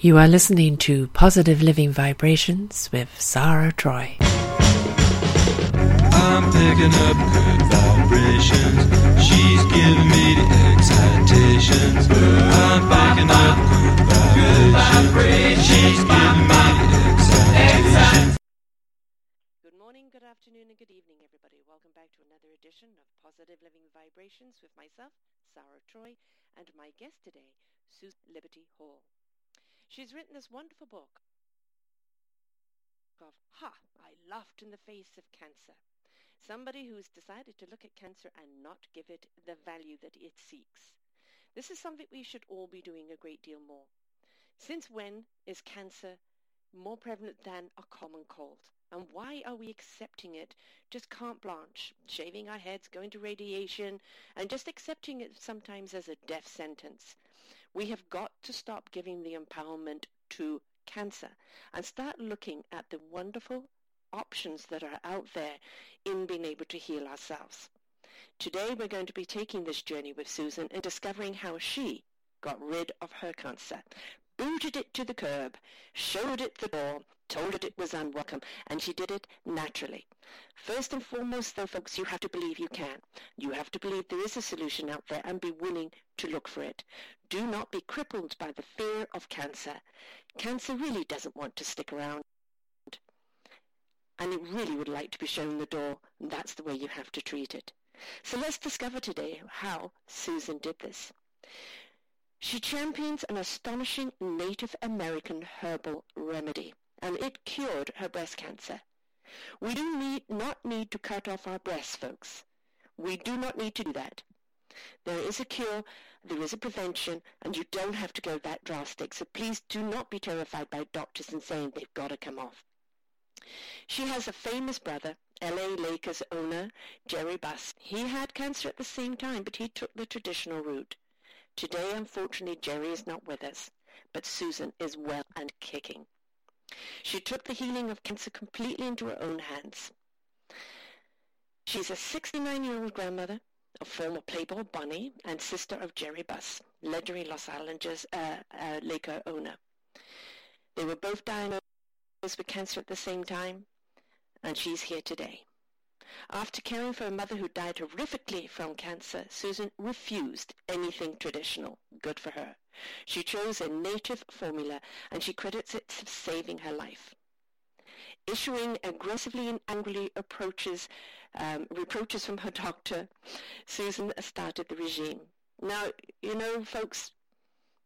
You are listening to Positive Living Vibrations with Sarah Troy. I'm picking up good vibrations. She's giving me the excitations. I'm picking up good vibrations. She's giving me the excitations. Good morning, good afternoon, and good evening, everybody. Welcome back to another edition of Positive Living Vibrations with myself, Sarah Troy, and my guest today, Susan Liberty Hall. She's written this wonderful book of Ha! I laughed in the face of cancer. Somebody who's decided to look at cancer and not give it the value that it seeks. This is something we should all be doing a great deal more. Since when is cancer more prevalent than a common cold? And why are we accepting it just carte blanche, shaving our heads, going to radiation, and just accepting it sometimes as a death sentence? We have got to stop giving the empowerment to cancer and start looking at the wonderful options that are out there in being able to heal ourselves. Today we're going to be taking this journey with Susan and discovering how she got rid of her cancer, booted it to the curb, showed it the door, told it it was unwelcome, and she did it naturally. First and foremost, though, folks, you have to believe you can. You have to believe there is a solution out there and be willing to look for it. Do not be crippled by the fear of cancer. Cancer really doesn't want to stick around. And it really would like to be shown the door, and that's the way you have to treat it. So let's discover today how Susan did this. She champions an astonishing Native American herbal remedy, and it cured her breast cancer. We do need, not need to cut off our breasts, folks. We do not need to do that. There is a cure, there is a prevention, and you don't have to go that drastic. So please do not be terrified by doctors and saying they've got to come off. She has a famous brother, LA Lakers owner Jerry Buss. He had cancer at the same time, but he took the traditional route. Today, unfortunately, Jerry is not with us, but Susan is well and kicking. She took the healing of cancer completely into her own hands. She's a 69-year-old grandmother, a former Playboy bunny, and sister of Jerry Buss, legendary Los Angeles uh, uh, Laker owner. They were both diagnosed with cancer at the same time, and she's here today. After caring for a mother who died horrifically from cancer, Susan refused anything traditional. Good for her. She chose a native formula, and she credits it to saving her life. Issuing aggressively and angrily approaches, um, reproaches from her doctor, Susan started the regime. Now, you know, folks,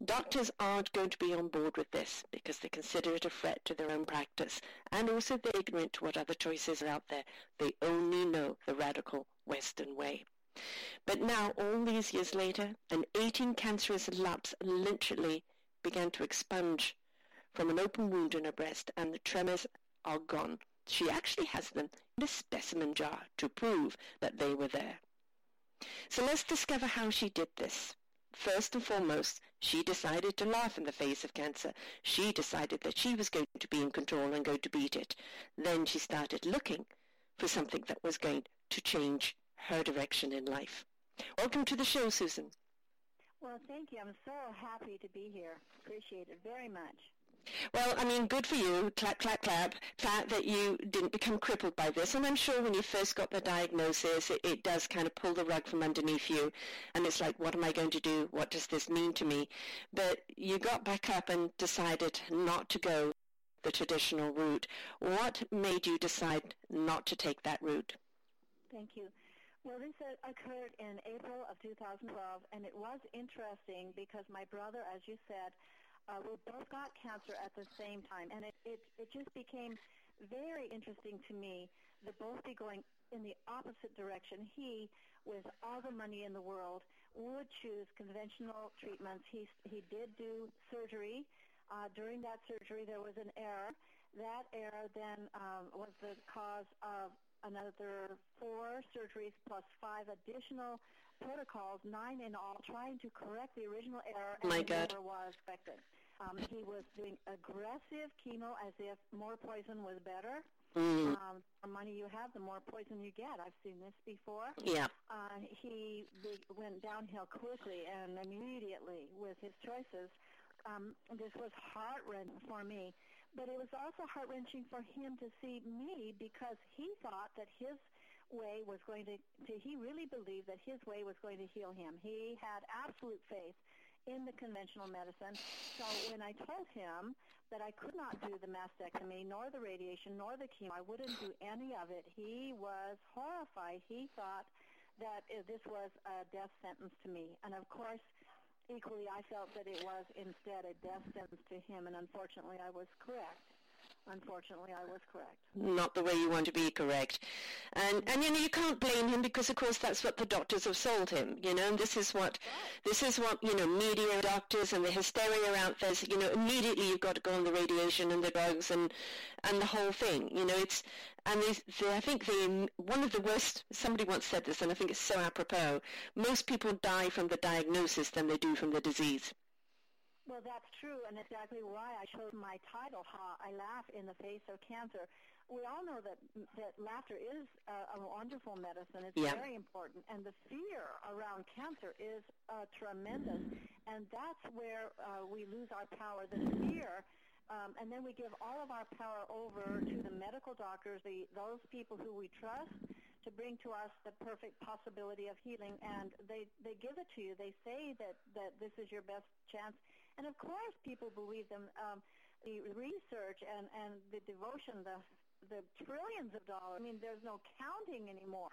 Doctors aren't going to be on board with this because they consider it a threat to their own practice and also they're ignorant to what other choices are out there. They only know the radical Western way. But now, all these years later, an 18 cancerous lumps literally began to expunge from an open wound in her breast and the tremors are gone. She actually has them in a specimen jar to prove that they were there. So let's discover how she did this. First and foremost, she decided to laugh in the face of cancer. She decided that she was going to be in control and going to beat it. Then she started looking for something that was going to change her direction in life. Welcome to the show, Susan. Well, thank you. I'm so happy to be here. Appreciate it very much. Well, I mean, good for you, clap, clap, clap, fact that you didn't become crippled by this. And I'm sure when you first got the diagnosis, it, it does kind of pull the rug from underneath you. And it's like, what am I going to do? What does this mean to me? But you got back up and decided not to go the traditional route. What made you decide not to take that route? Thank you. Well, this occurred in April of 2012, and it was interesting because my brother, as you said, uh, we both got cancer at the same time, and it, it it just became very interesting to me to both be going in the opposite direction. He, with all the money in the world, would choose conventional treatments. He he did do surgery. Uh, during that surgery, there was an error. That error then um, was the cause of another four surgeries plus five additional protocols, nine in all, trying to correct the original error, and My God. never was corrected. Um, he was doing aggressive chemo as if more poison was better. Mm. Um, the money you have, the more poison you get. I've seen this before. Yeah. Uh, he be, went downhill quickly and immediately with his choices. um, this was heart-wrenching for me. But it was also heart-wrenching for him to see me because he thought that his way was going to, to he really believed that his way was going to heal him. He had absolute faith in the conventional medicine. So when I told him that I could not do the mastectomy, nor the radiation, nor the chemo, I wouldn't do any of it, he was horrified. He thought that uh, this was a death sentence to me. And of course, equally, I felt that it was instead a death sentence to him, and unfortunately, I was correct. Unfortunately, I was correct. Not the way you want to be correct. And, and you know, you can't blame him because, of course, that's what the doctors have sold him, you know, and this is what, this is what, you know, media doctors and the hysteria out there, you know, immediately you've got to go on the radiation and the drugs and, and the whole thing, you know, it's, and they, I think the, one of the worst, somebody once said this, and I think it's so apropos, most people die from the diagnosis than they do from the disease. Well, that's true, and exactly why I chose my title, "Ha! I Laugh in the Face of Cancer." We all know that that laughter is a, a wonderful medicine. It's yeah. very important, and the fear around cancer is uh, tremendous, and that's where uh, we lose our power. The fear. Um, and then we give all of our power over to the medical doctors, the, those people who we trust, to bring to us the perfect possibility of healing. And they, they give it to you. They say that, that this is your best chance. And of course, people believe them. Um, the research and, and the devotion, the, the trillions of dollars. I mean, there's no counting anymore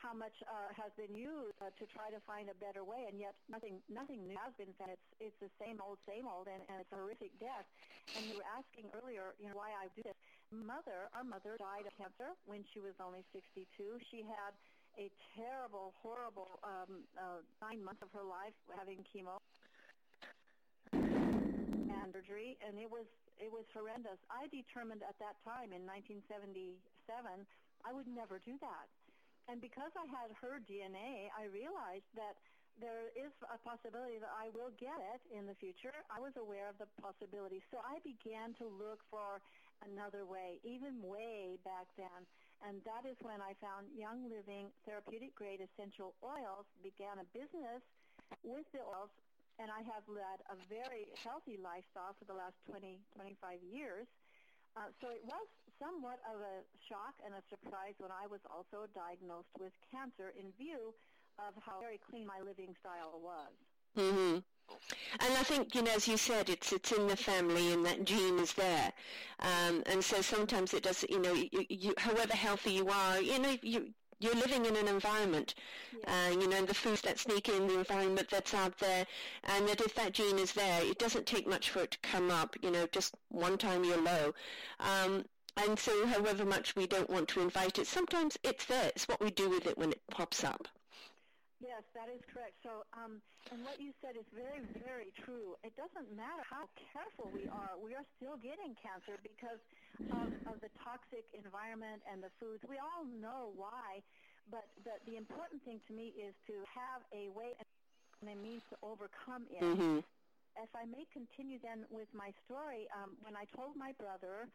how much uh, has been used uh, to try to find a better way, and yet nothing nothing new has been found. It's it's the same old, same old, and, and it's a horrific death. And you were asking earlier, you know, why I do this. Mother, our mother died of cancer when she was only 62. She had a terrible, horrible um, uh, nine months of her life having chemo and it was it was horrendous. I determined at that time in 1977 I would never do that. And because I had her DNA, I realized that there is a possibility that I will get it in the future. I was aware of the possibility. So I began to look for another way, even way back then. And that is when I found Young Living Therapeutic Grade Essential Oils, began a business with the oils and I have led a very healthy lifestyle for the last 20, 25 years. Uh, so it was somewhat of a shock and a surprise when I was also diagnosed with cancer in view of how very clean my living style was. Mm-hmm. And I think, you know, as you said, it's it's in the family and that gene is there. Um, and so sometimes it does, you know, you, you, however healthy you are, you know, you, you're living in an environment, yeah. uh, you know, the foods that sneak in, the environment that's out there, and that if that gene is there, it doesn't take much for it to come up, you know, just one time you're low. Um, and so however much we don't want to invite it, sometimes it's there. It's what we do with it when it pops up. Yes, that is correct. So, um, and what you said is very, very true. It doesn't matter how careful we are, we are still getting cancer because of, of the toxic environment and the foods. We all know why, but the, the important thing to me is to have a way and a means to overcome it. Mm-hmm. If I may continue then with my story, um, when I told my brother,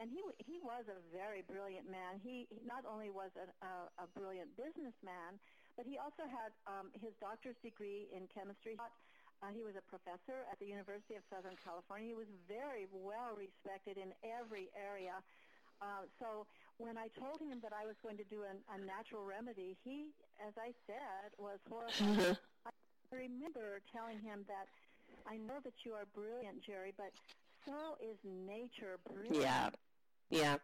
and he he was a very brilliant man. He, he not only was a, a, a brilliant businessman, but he also had um, his doctor's degree in chemistry. Uh, he was a professor at the University of Southern California. He was very well respected in every area. Uh, so when I told him that I was going to do an, a natural remedy, he, as I said, was horrified. I remember telling him that I know that you are brilliant, Jerry, but so is nature brilliant. Yeah, yeah.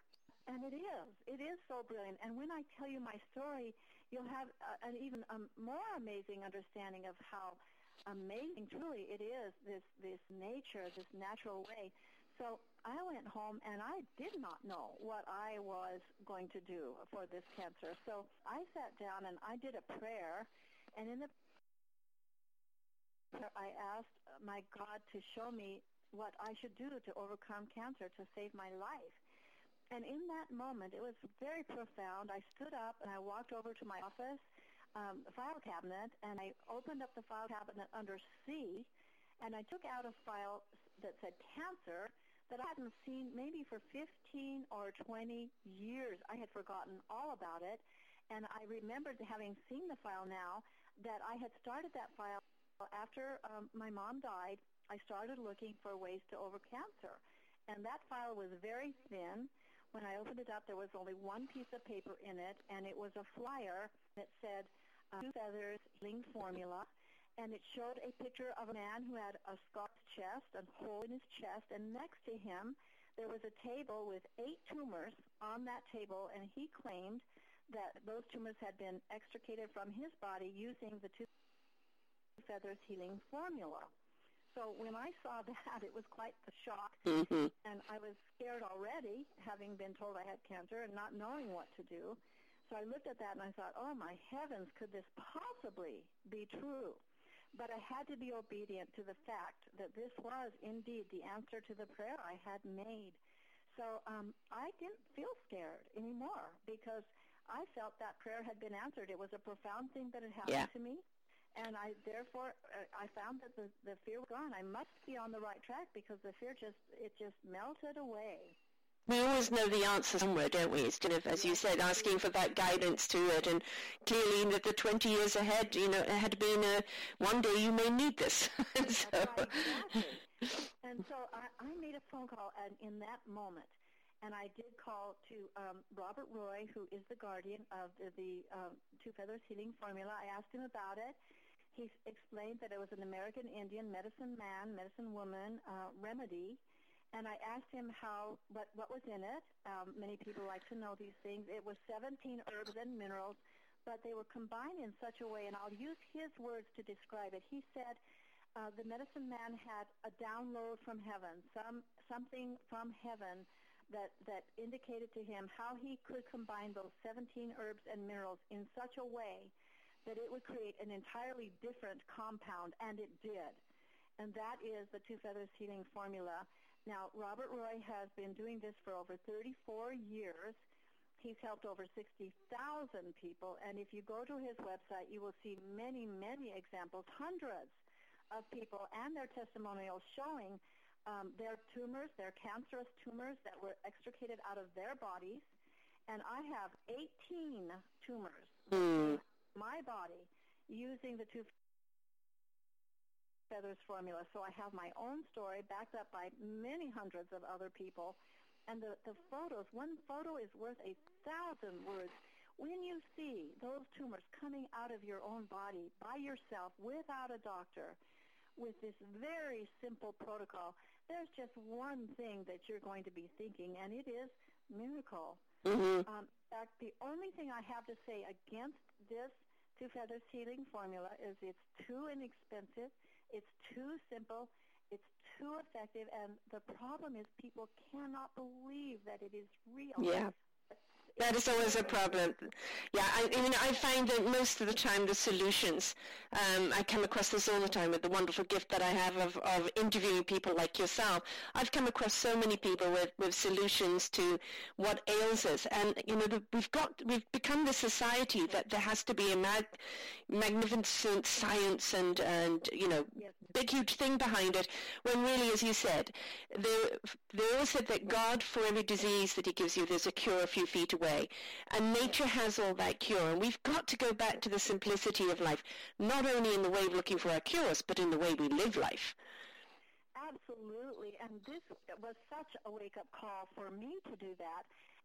And it is. It is so brilliant. And when I tell you my story, you'll have uh, an even um, more amazing understanding of how amazing truly it is, this, this nature, this natural way. So I went home and I did not know what I was going to do for this cancer. So I sat down and I did a prayer. And in the prayer, I asked my God to show me what I should do to overcome cancer, to save my life. And in that moment, it was very profound. I stood up and I walked over to my office um, file cabinet and I opened up the file cabinet under C and I took out a file that said cancer that I hadn't seen maybe for 15 or 20 years. I had forgotten all about it. And I remembered having seen the file now that I had started that file after um, my mom died I started looking for ways to over cancer. And that file was very thin. When I opened it up, there was only one piece of paper in it, and it was a flyer that said, uh, Two Feathers Healing Formula. And it showed a picture of a man who had a scarred chest, a hole in his chest, and next to him there was a table with eight tumors on that table, and he claimed that those tumors had been extricated from his body using the Two Feathers Healing Formula. So when I saw that, it was quite a shock, Mm-hmm. and I was scared already, having been told I had cancer and not knowing what to do. So I looked at that and I thought, oh my heavens, could this possibly be true? But I had to be obedient to the fact that this was indeed the answer to the prayer I had made. So um, I didn't feel scared anymore because I felt that prayer had been answered. It was a profound thing that had happened Yeah. to me and I therefore uh, I found that the the fear was gone. I must be on the right track because the fear just it just melted away. We always know the answer somewhere, don't we? It's kind of, as you said, asking for that guidance to it. And clearly, in the, the 20 years ahead, you know, it had been a, one day you may need this. And so, right, exactly. and so I, I made a phone call and in that moment, and I did call to um, Robert Roy, who is the guardian of the, the um, Two Feathers Healing Formula. I asked him about it. He explained that it was an American Indian medicine man, medicine woman uh, remedy. And I asked him how what what was in it. Um, many people like to know these things. It was 17 herbs and minerals, but they were combined in such a way. And I'll use his words to describe it. He said uh, the medicine man had a download from heaven, some something from heaven that that indicated to him how he could combine those 17 herbs and minerals in such a way that it would create an entirely different compound, and it did. And that is the Two Feathers Healing Formula. Now, Robert Roy has been doing this for over 34 years. He's helped over 60,000 people, and if you go to his website, you will see many, many examples, hundreds of people and their testimonials showing um, their tumors, their cancerous tumors that were extricated out of their bodies. And I have 18 tumors mm, my body using the two feathers formula. So I have my own story backed up by many hundreds of other people. And the, the photos, one photo is worth a thousand words. When you see those tumors coming out of your own body by yourself without a doctor, with this very simple protocol, there's just one thing that you're going to be thinking, and it is miracle. hmm Um, in fact, the only thing I have to say against this Two Feathers Healing formula is it's too inexpensive, it's too simple, it's too effective, and the problem is people cannot believe that it is real. Yeah. That is always a problem. Yeah, I, I mean, I find that most of the time the solutions, um, I come across this all the time with the wonderful gift that I have of, of interviewing people like yourself. I've come across so many people with, with solutions to what ails us. And, you know, we've got, we've become the society that there has to be a mag, magnificent science and, and, you know, Yes. big, huge thing behind it, when really, as you said, they, they all said that God, for every disease that he gives you, there's a cure a few feet away. And nature has all that cure. And we've got to go back to the simplicity of life, not only in the way of looking for our cures, but in the way we live life. Absolutely, and this was such a wake-up call for me to do that.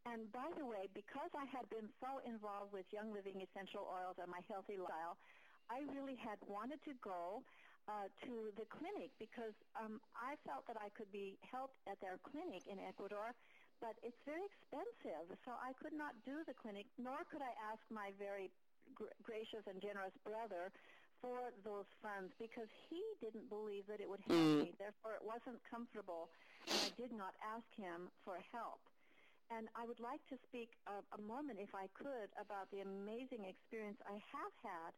And by the way, because I had been so involved with Young Living Essential Oils and my healthy lifestyle, I really had wanted to go uh, to the clinic because um, I felt that I could be helped at their clinic in Ecuador, but it's very expensive, so I could not do the clinic, nor could I ask my very gr- gracious and generous brother for those funds because he didn't believe that it would help Mm. me. Therefore, it wasn't comfortable, and I did not ask him for help. And I would like to speak a, a moment, if I could, about the amazing experience I have had.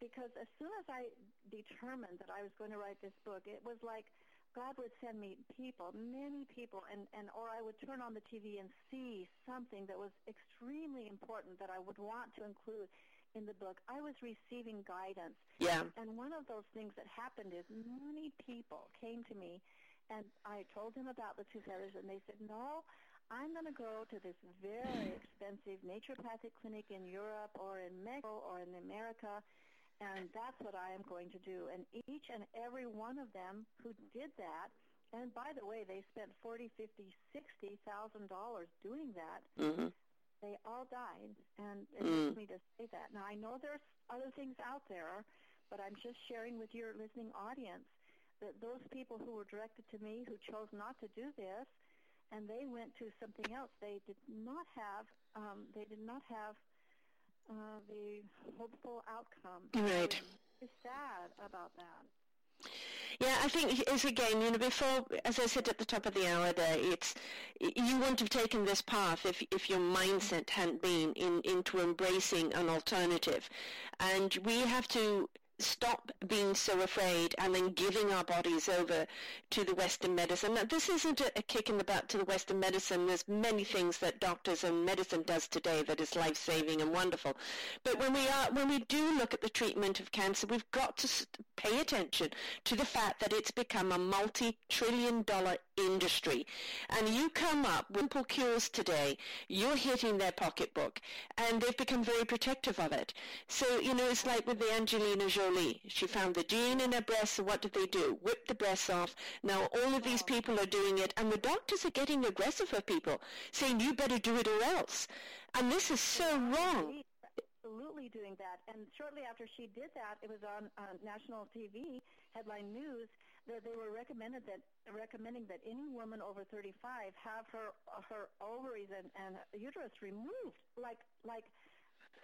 Because as soon as I determined that I was going to write this book, it was like God would send me people, many people, and, and or I would turn on the TV and see something that was extremely important that I would want to include in the book. I was receiving guidance. Yeah. And one of those things that happened is many people came to me and I told them about the two feathers and they said, no, I'm going to go to this very expensive naturopathic clinic in Europe or in Mexico or in America And that's what I am going to do. And each and every one of them who did that, and by the way, they spent forty, fifty, sixty thousand dollars doing that. Mm-hmm. They all died, and it Mm. me to say that. Now I know there's other things out there, but I'm just sharing with your listening audience that those people who were directed to me who chose not to do this, and they went to something else. They did not have. Um, they did not have uh, the hopeful outcome. Right. It's sad about that. Yeah, I think it's again, you know, before, as I said at the top of the hour there, it's, you wouldn't have taken this path if, if your mindset hadn't been in, into embracing an alternative. And we have to stop being so afraid and then giving our bodies over to the Western medicine. Now, this isn't a, a kick in the butt to the Western medicine. There's many things that doctors and medicine does today that is life-saving and wonderful. But when we are, when we do look at the treatment of cancer, we've got to pay attention to the fact that it's become a multi-trillion dollar industry. And you come up with simple cures today, you're hitting their pocketbook, and they've become very protective of it. So, you know, it's like with the Angelina Jolie. She found the gene in her breast, so what did they do? Whip the breasts off. Now all of these people are doing it, and the doctors are getting aggressive with people, saying, you better do it or else. And this is so wrong. Absolutely doing that. And shortly after she did that, it was on uh, national TV, headline news, that they were recommended that recommending that any woman over 35 have her her ovaries and, and uterus removed, like like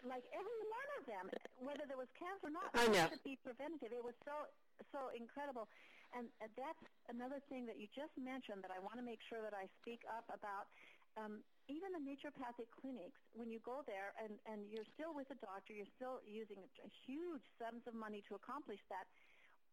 like every one of them, whether there was cancer or not. I know. To be preventative, it was so so incredible. And uh, that's another thing that you just mentioned that I want to make sure that I speak up about. Um, even the naturopathic clinics, when you go there and, and you're still with a doctor, you're still using a huge sums of money to accomplish that.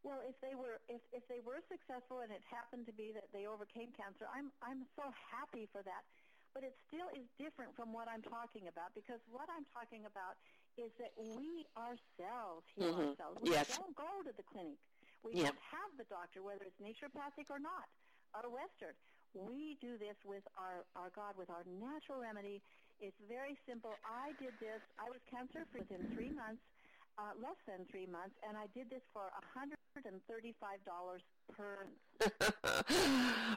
Well, if they were if, if they were successful and it happened to be that they overcame cancer, I'm I'm so happy for that. But it still is different from what I'm talking about because what I'm talking about is that we ourselves heal Mhm. ourselves. We Yes. don't go to the clinic. We Yeah. don't have the doctor, whether it's naturopathic or not, or Western. We do this with our, our God, with our natural remedy. It's very simple. I did this. I was cancer-free within three months, uh, less than three months, and I did this for $135 per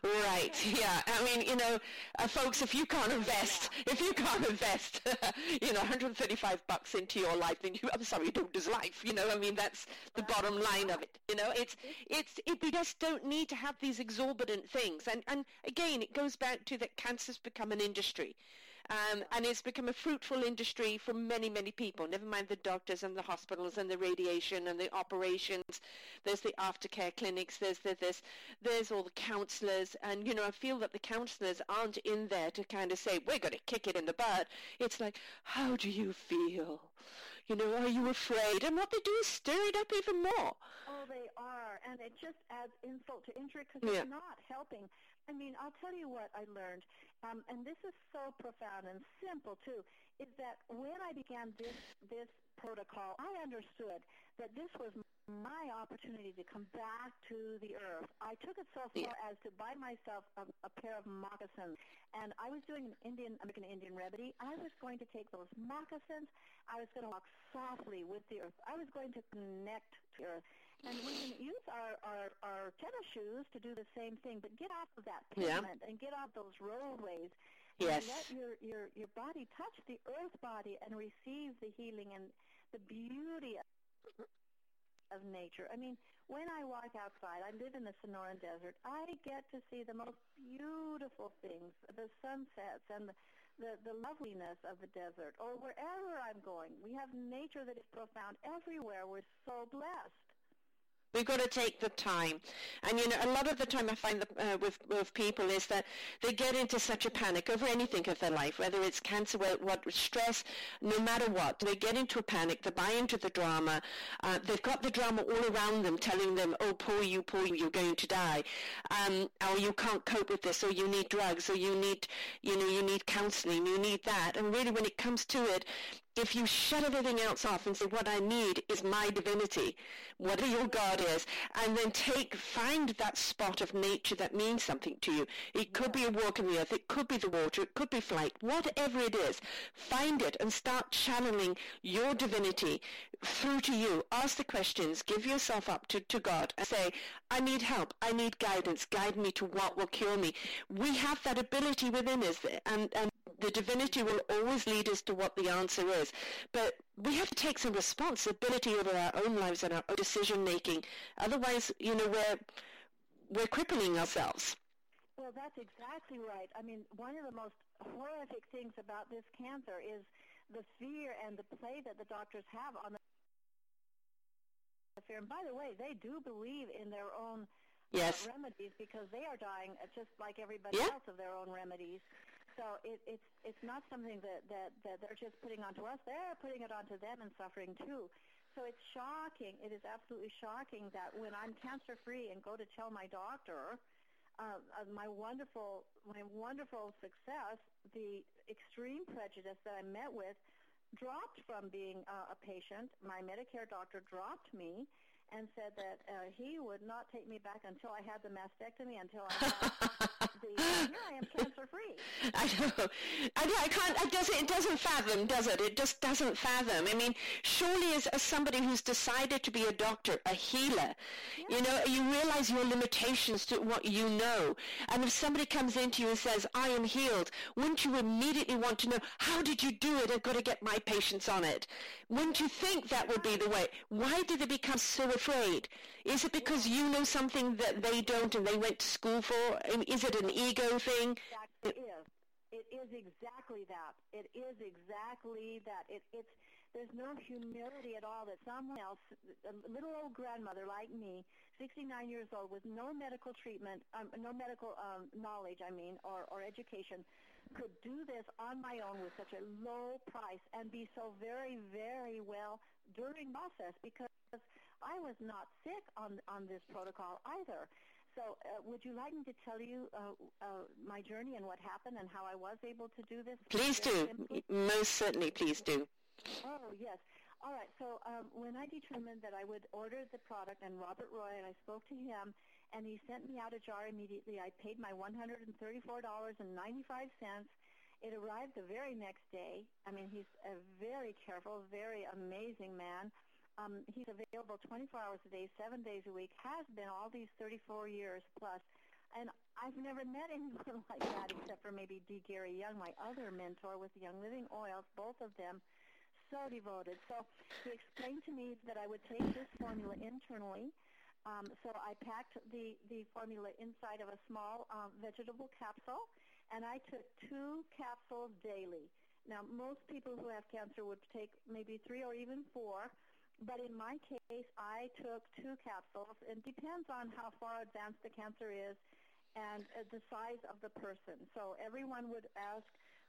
right. Yeah. I mean, you know, uh, folks, if you can't invest, if you can't invest, you know, 135 bucks into your life, then you, I'm sorry, you don't deserve life. You know, I mean, that's the bottom line of it. You know, it's, it's, it, we just don't need to have these exorbitant things. And, and again, it goes back to that cancer's become an industry. Um, and it's become a fruitful industry for many, many people, never mind the doctors and the hospitals and the radiation and the operations. There's the aftercare clinics, there's the, this, there's all the counselors. And, you know, I feel that the counselors aren't in there to kind of say, we're going to kick it in the butt. It's like, how do you feel? You know, are you afraid? And what they do is stir it up even more. Oh, they are, and it just adds insult to injury because Yeah. it's not helping. I mean, I'll tell you what I learned, um, and this is so profound and simple too. Is that when I began this this protocol, I understood that this was my opportunity to come back to the earth. I took it so far Yeah. as to buy myself a, a pair of moccasins, and I was doing an Indian American Indian remedy. I was going to take those moccasins. I was going to walk softly with the earth. I was going to connect to the earth. And we can use our, our, our tennis shoes to do the same thing, but get off of that Yeah. pavement and get off those roadways. Yes. And let your, your, your body touch the earth body and receive the healing and the beauty of nature. I mean, when I walk outside, I live in the Sonoran Desert, I get to see the most beautiful things, the sunsets and the, the, the loveliness of the desert, or wherever I'm going. We have nature that is profound everywhere. We're so blessed. We've got to take the time. And, you know, a lot of the time I find that, uh, with, with people is that they get into such a panic over anything of their life, whether it's cancer, what stress, no matter what. They get into a panic. They buy into the drama. Uh, they've got the drama all around them telling them, oh, poor you, poor you, you're going to die. Um, or you can't cope with this, or you need drugs, or you need, you know, you need counseling, you need that. And really when it comes to it, if you shut everything else off and say, what I need is my divinity, whatever your God is, and then take, find that spot of nature that means something to you. It could be a walk in the earth, it could be the water, it could be flight, whatever it is, find it and start channeling your divinity through to you. Ask the questions. Give yourself up to, to God and say, I need help. I need guidance. Guide me to what will cure me. We have that ability within us and, and the divinity will always lead us to what the answer is. But we have to take some responsibility over our own lives and our own decision making. Otherwise, you know, we're, we're crippling ourselves. Well, that's exactly right. I mean, one of the most horrific things about this cancer is the fear and the play that the doctors have on the fear. And by the way, they do believe in their own uh, yes. uh, remedies because they are dying just like everybody yeah. else of their own remedies. So it, it's it's not something that, that that they're just putting onto us. They're putting it onto them and suffering too. So it's shocking. It is absolutely shocking that when I'm cancer free and go to tell my doctor uh, uh, my wonderful my wonderful success, the extreme prejudice that I met with dropped from being uh, a patient. My Medicare doctor dropped me and said that uh, he would not take me back until I had the mastectomy, until I had the, here I am cancer free. I know. I, know, I can't, it doesn't, it doesn't fathom, does it? It just doesn't fathom. I mean, surely as, as somebody who's decided to be a doctor, a healer, yeah. you know, you realize your limitations to what you know. And if somebody comes into you and says, I am healed, wouldn't you immediately want to know, how did you do it? I've got to get my patients on it. Wouldn't you think that would be the way? Why did they become so afraid? Is it because you know something that they don't and they went to school for? Is it an ego thing? It is. It is exactly that. It is exactly that. It, it's there's no humility at all that someone else, a little old grandmother like me, 69 years old, with no medical treatment, um, no medical um, knowledge, I mean, or, or education, could do this on my own with such a low price and be so very, very well during process because I was not sick on on this protocol either. So, uh, would you like me to tell you uh, uh, my journey and what happened and how I was able to do this? Please do. Simply? Most certainly, please do. Oh yes. All right. So um, when I determined that I would order the product, and Robert Roy, and I spoke to him, and he sent me out a jar immediately. I paid my $134.95. It arrived the very next day. I mean, he's a very careful, very amazing man. Um, he's available 24 hours a day, seven days a week, has been all these 34 years plus. And I've never met anyone like that except for maybe D. Gary Young, my other mentor with Young Living Oils, both of them so devoted. So he explained to me that I would take this formula internally. Um, so I packed the, the formula inside of a small um, vegetable capsule, and I took two capsules daily. Now, most people who have cancer would take maybe three or even four. But in my case, I took two capsules. It depends on how far advanced the cancer is and uh, the size of the person. So everyone would ask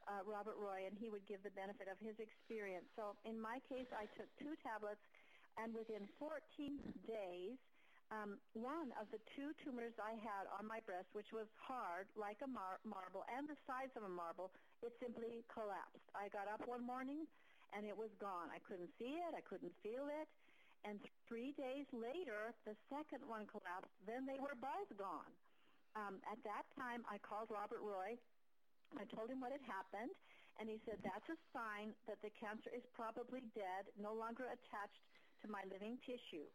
uh, Robert Roy, and he would give the benefit of his experience. So in my case, I took two tablets, and within 14 days, um, one of the two tumors I had on my breast, which was hard like a mar- marble and the size of a marble, it simply collapsed. I got up one morning and it was gone. I couldn't see it. I couldn't feel it. And three days later, the second one collapsed. Then they were both gone. Um, at that time, I called Robert Roy. I told him what had happened, and he said, that's a sign that the cancer is probably dead, no longer attached to my living tissue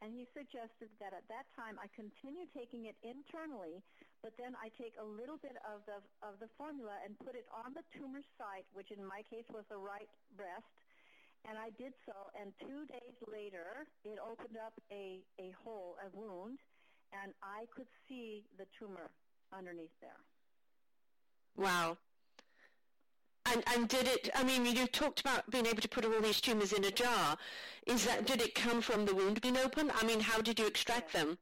and he suggested that at that time I continue taking it internally, but then I take a little bit of the of the formula and put it on the tumor site, which in my case was the right breast, and I did so. And two days later, it opened up a a hole, a wound, and I could see the tumor underneath there. Wow. And, and did it, I mean, you talked about being able to put all these tumours in a jar. Is that, did it come from the wound being open? I mean, how did you extract them?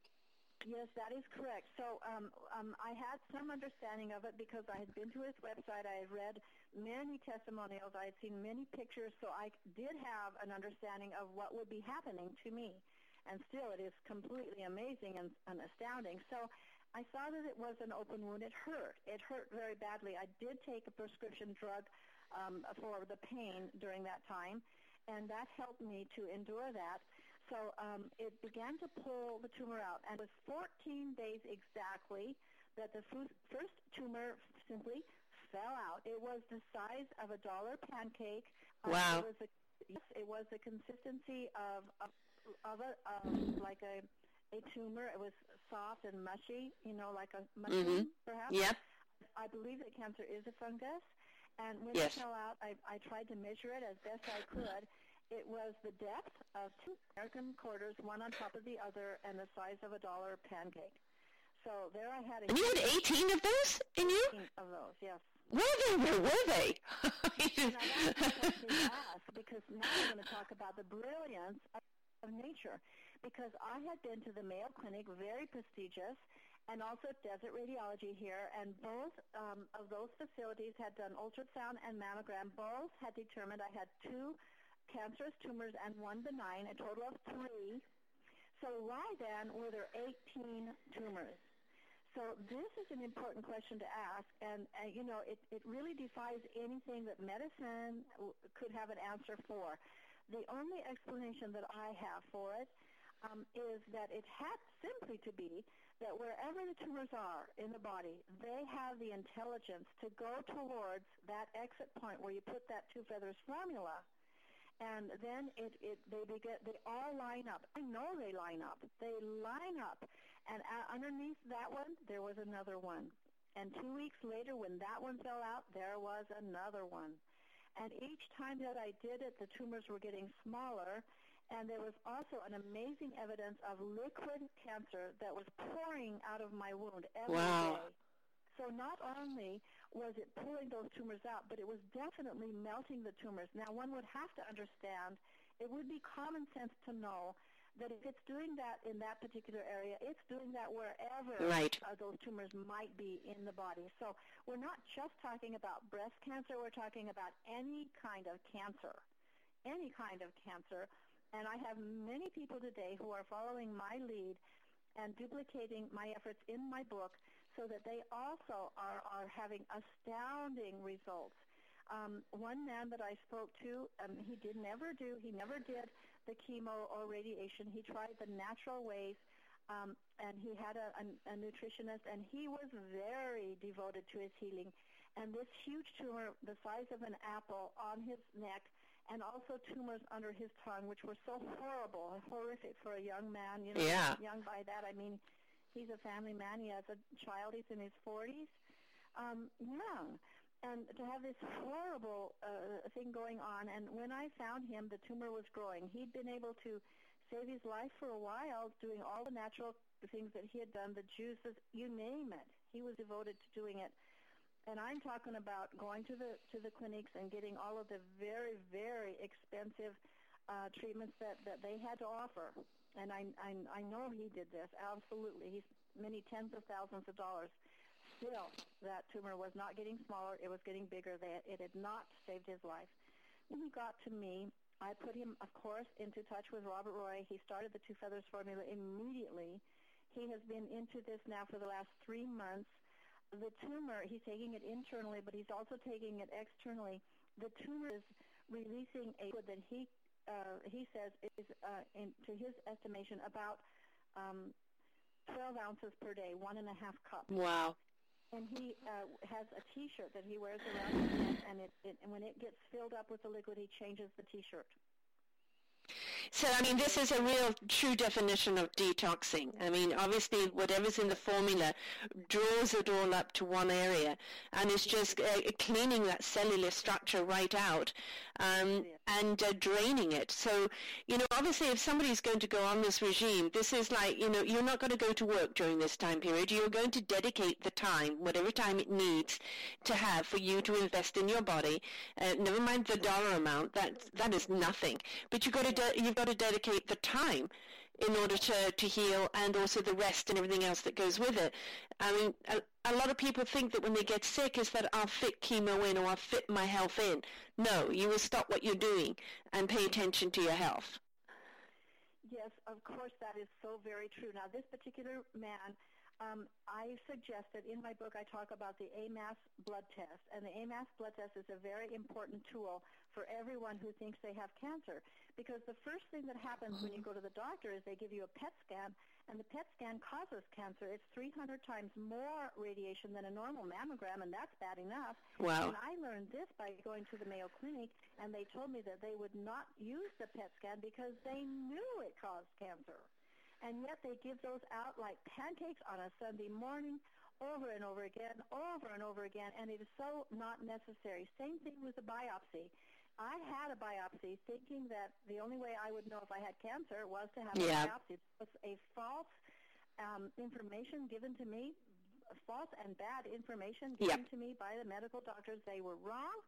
Yes, that is correct. So um, um, I had some understanding of it because I had been to his website. I had read many testimonials. I had seen many pictures, so I did have an understanding of what would be happening to me. And still, it is completely amazing and, and astounding. So I saw that it was an open wound. It hurt. It hurt very badly. I did take a prescription drug um, for the pain during that time, and that helped me to endure that. So um, it began to pull the tumor out, and it was 14 days exactly that the first tumor simply fell out. It was the size of a dollar pancake. Wow. Uh, it was a yes, it was the consistency of of, of a of like a a tumor. It was soft and mushy, you know, like a mushroom, mm-hmm. perhaps. Yep. I believe that cancer is a fungus, and when Yes. it fell out, I, I tried to measure it as best I could. It was the depth of two American quarters, one on top of the other, and the size of a dollar pancake. So there I had a And you had 18 of those in you? huge of those, yes. Were they? Where were they? And I to ask because now I'm going to talk about the brilliance of nature. Because I had been to the Mayo Clinic, very prestigious, and also Desert Radiology here, and both um, of those facilities had done ultrasound and mammogram. Both had determined I had two cancerous tumors and one benign, a total of three. So why then were there 18 tumors? So this is an important question to ask, and, and you know, it, it really defies anything that medicine w- could have an answer for. The only explanation that I have for it um, is that it had simply to be that wherever the tumors are in the body, they have the intelligence to go towards that exit point where you put that two feathers formula and then it, it they begin they all line up. I know they line up. They line up, and uh, underneath that one there was another one, and two weeks later when that one fell out, there was another one, and each time that I did it, the tumors were getting smaller, and there was also an amazing evidence of liquid cancer that was pouring out of my wound every day. Wow. So not only was it pulling those tumors out, but it was definitely melting the tumors. Now, one would have to understand, it would be common sense to know that if it's doing that in that particular area, it's doing that wherever Right. uh, those tumors might be in the body. So we're not just talking about breast cancer, we're talking about any kind of cancer, any kind of cancer. And I have many people today who are following my lead and duplicating my efforts in my book so that they also are, are having astounding results. Um, one man that I spoke to, um, he did never do, he never did the chemo or radiation. He tried the natural ways, um, and he had a, a, a nutritionist, and he was very devoted to his healing. And this huge tumor, the size of an apple, on his neck, and also tumors under his tongue, which were so horrible and horrific for a young man. You know, Yeah. young by that I mean he's a family man. He has a child. He's in his 40s. Um, young. And to have this horrible uh, thing going on, and when I found him, the tumor was growing. He'd been able to save his life for a while, doing all the natural things that he had done, the juices, you name it. He was devoted to doing it. And I'm talking about going to the to the clinics and getting all of the very very expensive uh, treatments that that they had to offer. And I, I I know he did this absolutely. He's many tens of thousands of dollars. Still, that tumor was not getting smaller; it was getting bigger. That it had not saved his life. When he got to me, I put him, of course, into touch with Robert Roy. He started the Two Feathers formula immediately. He has been into this now for the last three months the tumor, he's taking it internally, but he's also taking it externally. The tumor is releasing a liquid that he uh, he says is, uh, in, to his estimation, about um, 12 ounces per day, one and a half cups. Wow. And he uh, has a T-shirt that he wears around his neck, and, it, it, and when it gets filled up with the liquid, he changes the T-shirt. So, I mean, this is a real true definition of detoxing. I mean, obviously, whatever's in the formula draws it all up to one area, and it's just uh, cleaning that cellular structure right out um, and uh, draining it. So, you know, obviously, if somebody's going to go on this regime, this is like, you know, you're not going to go to work during this time period. You're going to dedicate the time, whatever time it needs to have for you to invest in your body. Uh, never mind the dollar amount; that that is nothing. But you've got to de- you've got to dedicate the time in order to, to heal and also the rest and everything else that goes with it. I mean, a, a lot of people think that when they get sick is that I'll fit chemo in or I'll fit my health in. No, you will stop what you're doing and pay attention to your health. Yes, of course, that is so very true. Now, this particular man, um, I suggest that in my book I talk about the AMAS blood test, and the AMAS blood test is a very important tool for everyone who thinks they have cancer. Because the first thing that happens when you go to the doctor is they give you a PET scan, and the PET scan causes cancer. It's 300 times more radiation than a normal mammogram, and that's bad enough. Wow. And I learned this by going to the Mayo Clinic, and they told me that they would not use the PET scan because they knew it caused cancer and yet they give those out like pancakes on a Sunday morning over and over again, over and over again, and it is so not necessary. Same thing with the biopsy. I had a biopsy thinking that the only way I would know if I had cancer was to have yeah. a biopsy. It was a false um, information given to me, false and bad information given yep. to me by the medical doctors. They were wrong.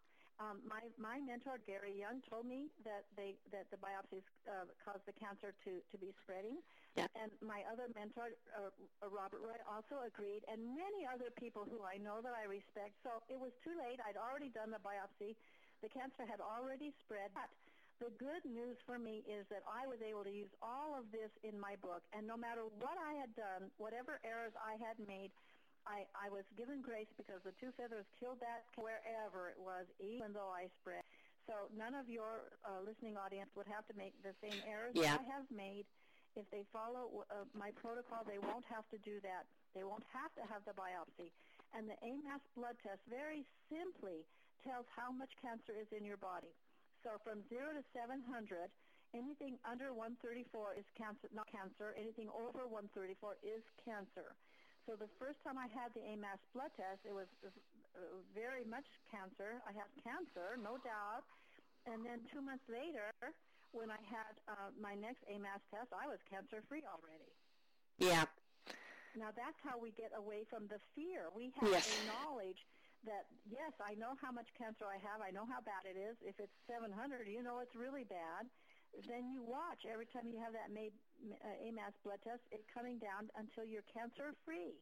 Um, my my mentor Gary Young told me that they that the biopsies uh, caused the cancer to to be spreading, yeah. and my other mentor uh, Robert Roy also agreed, and many other people who I know that I respect. So it was too late. I'd already done the biopsy. The cancer had already spread. But the good news for me is that I was able to use all of this in my book, and no matter what I had done, whatever errors I had made, I, I was given grace because the two feathers killed that wherever it was, even though I spread. So none of your uh, listening audience would have to make the same errors yeah. I have made. If they follow uh, my protocol, they won't have to do that. They won't have to have the biopsy. And the AMAS blood test very simply tells how much cancer is in your body. So from 0 to 700, anything under 134 is cancer, not cancer. Anything over 134 is cancer. So the first time I had the AMAS blood test, it was very much cancer. I had cancer, no doubt. And then two months later, when I had uh, my next AMAS test, I was cancer-free already. Yeah. Now that's how we get away from the fear. We have yes. a knowledge that yes, I know how much cancer I have. I know how bad it is. If it's 700, you know it's really bad then you watch every time you have that made, AMAS blood test, it coming down until you're cancer free.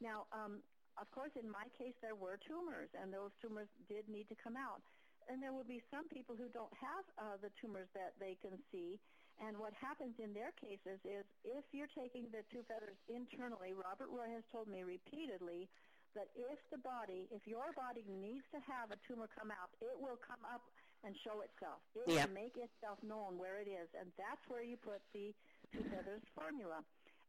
Now, um, of course, in my case, there were tumors, and those tumors did need to come out. And there will be some people who don't have uh, the tumors that they can see. And what happens in their cases is if you're taking the two feathers internally, Robert Roy has told me repeatedly that if the body, if your body needs to have a tumor come out, it will come up and show itself. It yeah. will make itself known where it is, and that's where you put the two feathers formula.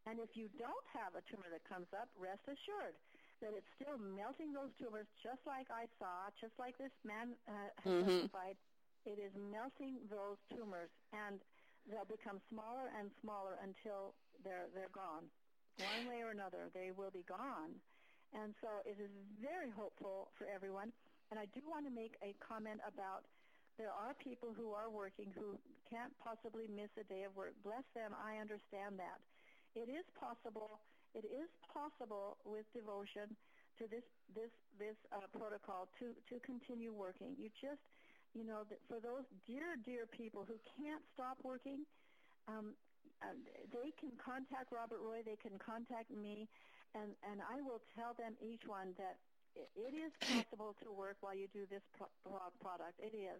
And if you don't have a tumor that comes up, rest assured that it's still melting those tumors just like I saw, just like this man uh, has mm-hmm. testified. It is melting those tumors, and they'll become smaller and smaller until they're they're gone. One way or another, they will be gone. And so it is very hopeful for everyone. And I do want to make a comment about there are people who are working who can't possibly miss a day of work. Bless them, I understand that. It is possible. It is possible with devotion to this this this uh, protocol to to continue working. You just, you know, for those dear dear people who can't stop working, um, uh, they can contact Robert Roy. They can contact me, and and I will tell them each one that it is possible to work while you do this pro- product. It is.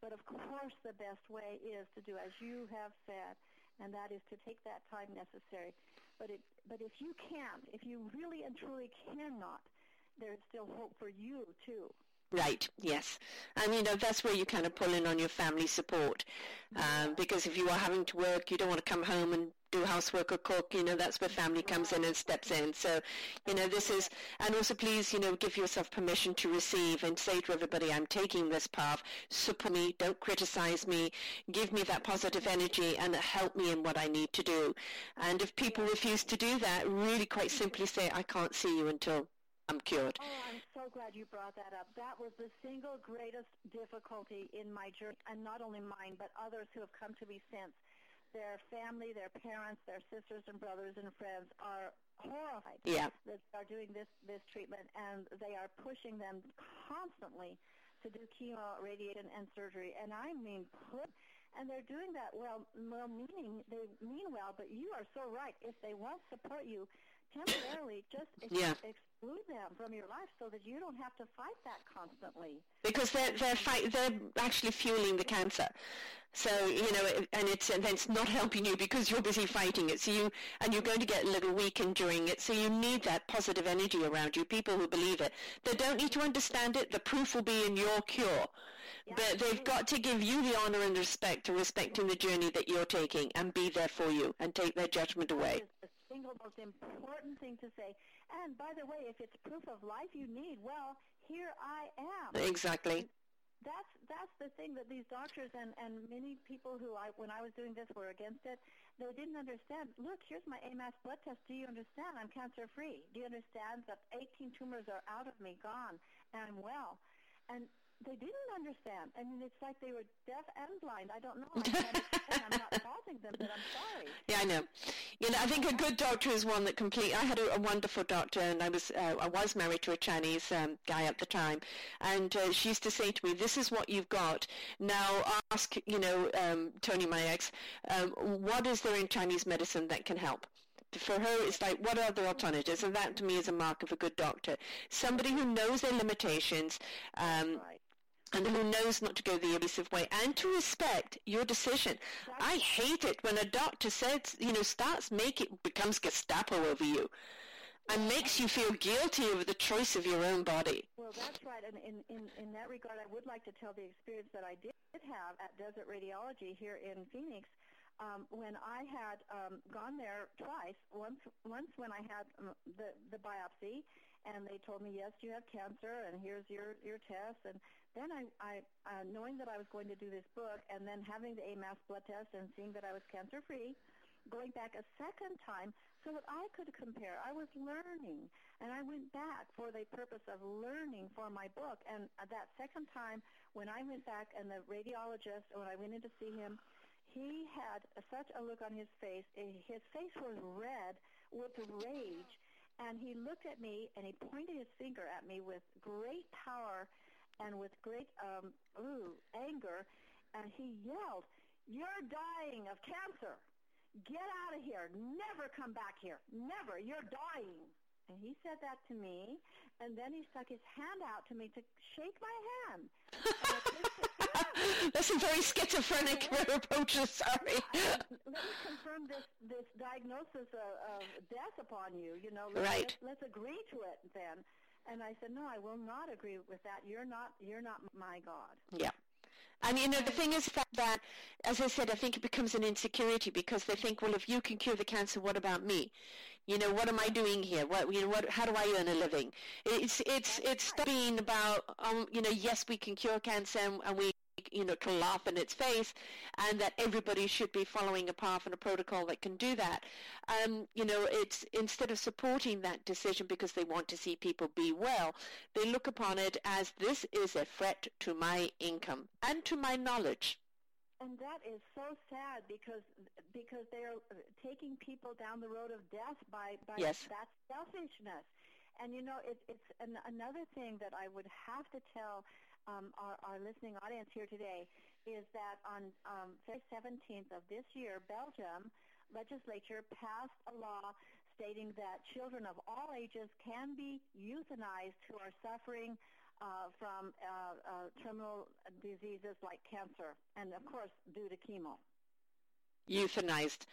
But of course, the best way is to do as you have said, and that is to take that time necessary. But it, but if you can't, if you really and truly cannot, there's still hope for you too. Right. Yes. And you know that's where you kind of pull in on your family support, um, because if you are having to work, you don't want to come home and do housework or cook, you know, that's where family comes in and steps in. So, you know, this is, and also please, you know, give yourself permission to receive and say to everybody, I'm taking this path, support me, don't criticize me, give me that positive energy and help me in what I need to do. And if people refuse to do that, really quite simply say, I can't see you until I'm cured. Oh, I'm so glad you brought that up. That was the single greatest difficulty in my journey, and not only mine, but others who have come to me since their family, their parents, their sisters and brothers and friends are horrified yeah. that they are doing this this treatment, and they are pushing them constantly to do chemo, radiation, and surgery. And I mean, put, and they're doing that well, well meaning they mean well, but you are so right. If they won't support you, temporarily just ex- Yeah. exclude them from your life so that you don't have to fight that constantly. because they're they're fight, they're actually fueling the cancer. So you know, it- and it's and it's not helping you because you're busy fighting it. So you and you're going to get a little weakened during it. So you need that positive energy around you. People who believe it, they don't need to understand it. The proof will be in your cure, but they've got to give you the honor and respect to respecting the journey that you're taking and be there for you and take their judgment away. That is the single most important thing to say. And by the way, if it's proof of life you need, well, here I am. Exactly. That's that's the thing that these doctors and and many people who I when I was doing this were against it. They didn't understand. Look, here's my AMAS blood test. Do you understand? I'm cancer free. Do you understand that 18 tumors are out of me, gone, and I'm well? And they didn't understand. I mean, it's like they were deaf and blind. I don't know. I can't explain. I'm not faulting them, but I'm sorry. Yeah, I know. You know, I think a good doctor is one that complete. I had a, a wonderful doctor, and I was uh, I was married to a Chinese um, guy at the time, and uh, she used to say to me, "This is what you've got. Now ask, you know, um, Tony, my ex, um, what is there in Chinese medicine that can help?" For her, it's like, what are the alternatives? And that, to me, is a mark of a good doctor. Somebody who knows their limitations, um. And who knows not to go the abusive way and to respect your decision. I hate it when a doctor says, you know, starts make it becomes Gestapo over you and makes you feel guilty over the choice of your own body. Well, that's right. And in, in, in that regard, I would like to tell the experience that I did have at Desert Radiology here in Phoenix um, when I had um, gone there twice. Once, once when I had um, the, the biopsy, and they told me, yes, you have cancer, and here's your, your test. And then I, I uh, knowing that I was going to do this book, and then having the AMAS blood test and seeing that I was cancer-free, going back a second time so that I could compare. I was learning, and I went back for the purpose of learning for my book. And uh, that second time, when I went back and the radiologist, when I went in to see him, he had such a look on his face. His face was red with rage, and he looked at me and he pointed his finger at me with great power and with great um, ooh, anger, and he yelled, "You're dying of cancer! Get out of here! Never come back here! Never! You're dying!" And he said that to me, and then he stuck his hand out to me to shake my hand. That's a very schizophrenic approach. Sorry. let me confirm this this diagnosis of, of death upon you. You know, let's, Right. let's, let's agree to it then. And I said, no, I will not agree with that. You're not you're not my God. Yeah. And you know, the thing is that, that, as I said, I think it becomes an insecurity because they think, well, if you can cure the cancer, what about me? You know, what am I doing here? What, you know, what, how do I earn a living? It's, it's, it's stop being about, um, you know, yes, we can cure cancer and, and we, you know, to laugh in its face and that everybody should be following a path and a protocol that can do that. Um, you know, it's instead of supporting that decision because they want to see people be well, they look upon it as this is a threat to my income and to my knowledge. And that is so sad because because they are taking people down the road of death by by Yes. that selfishness. And you know, it, it's an, another thing that I would have to tell um, our, our listening audience here today is that on um, February 17th of this year, Belgium legislature passed a law stating that children of all ages can be euthanized who are suffering uh, from uh, uh, terminal diseases like cancer, and of course due to chemo. Euthanized.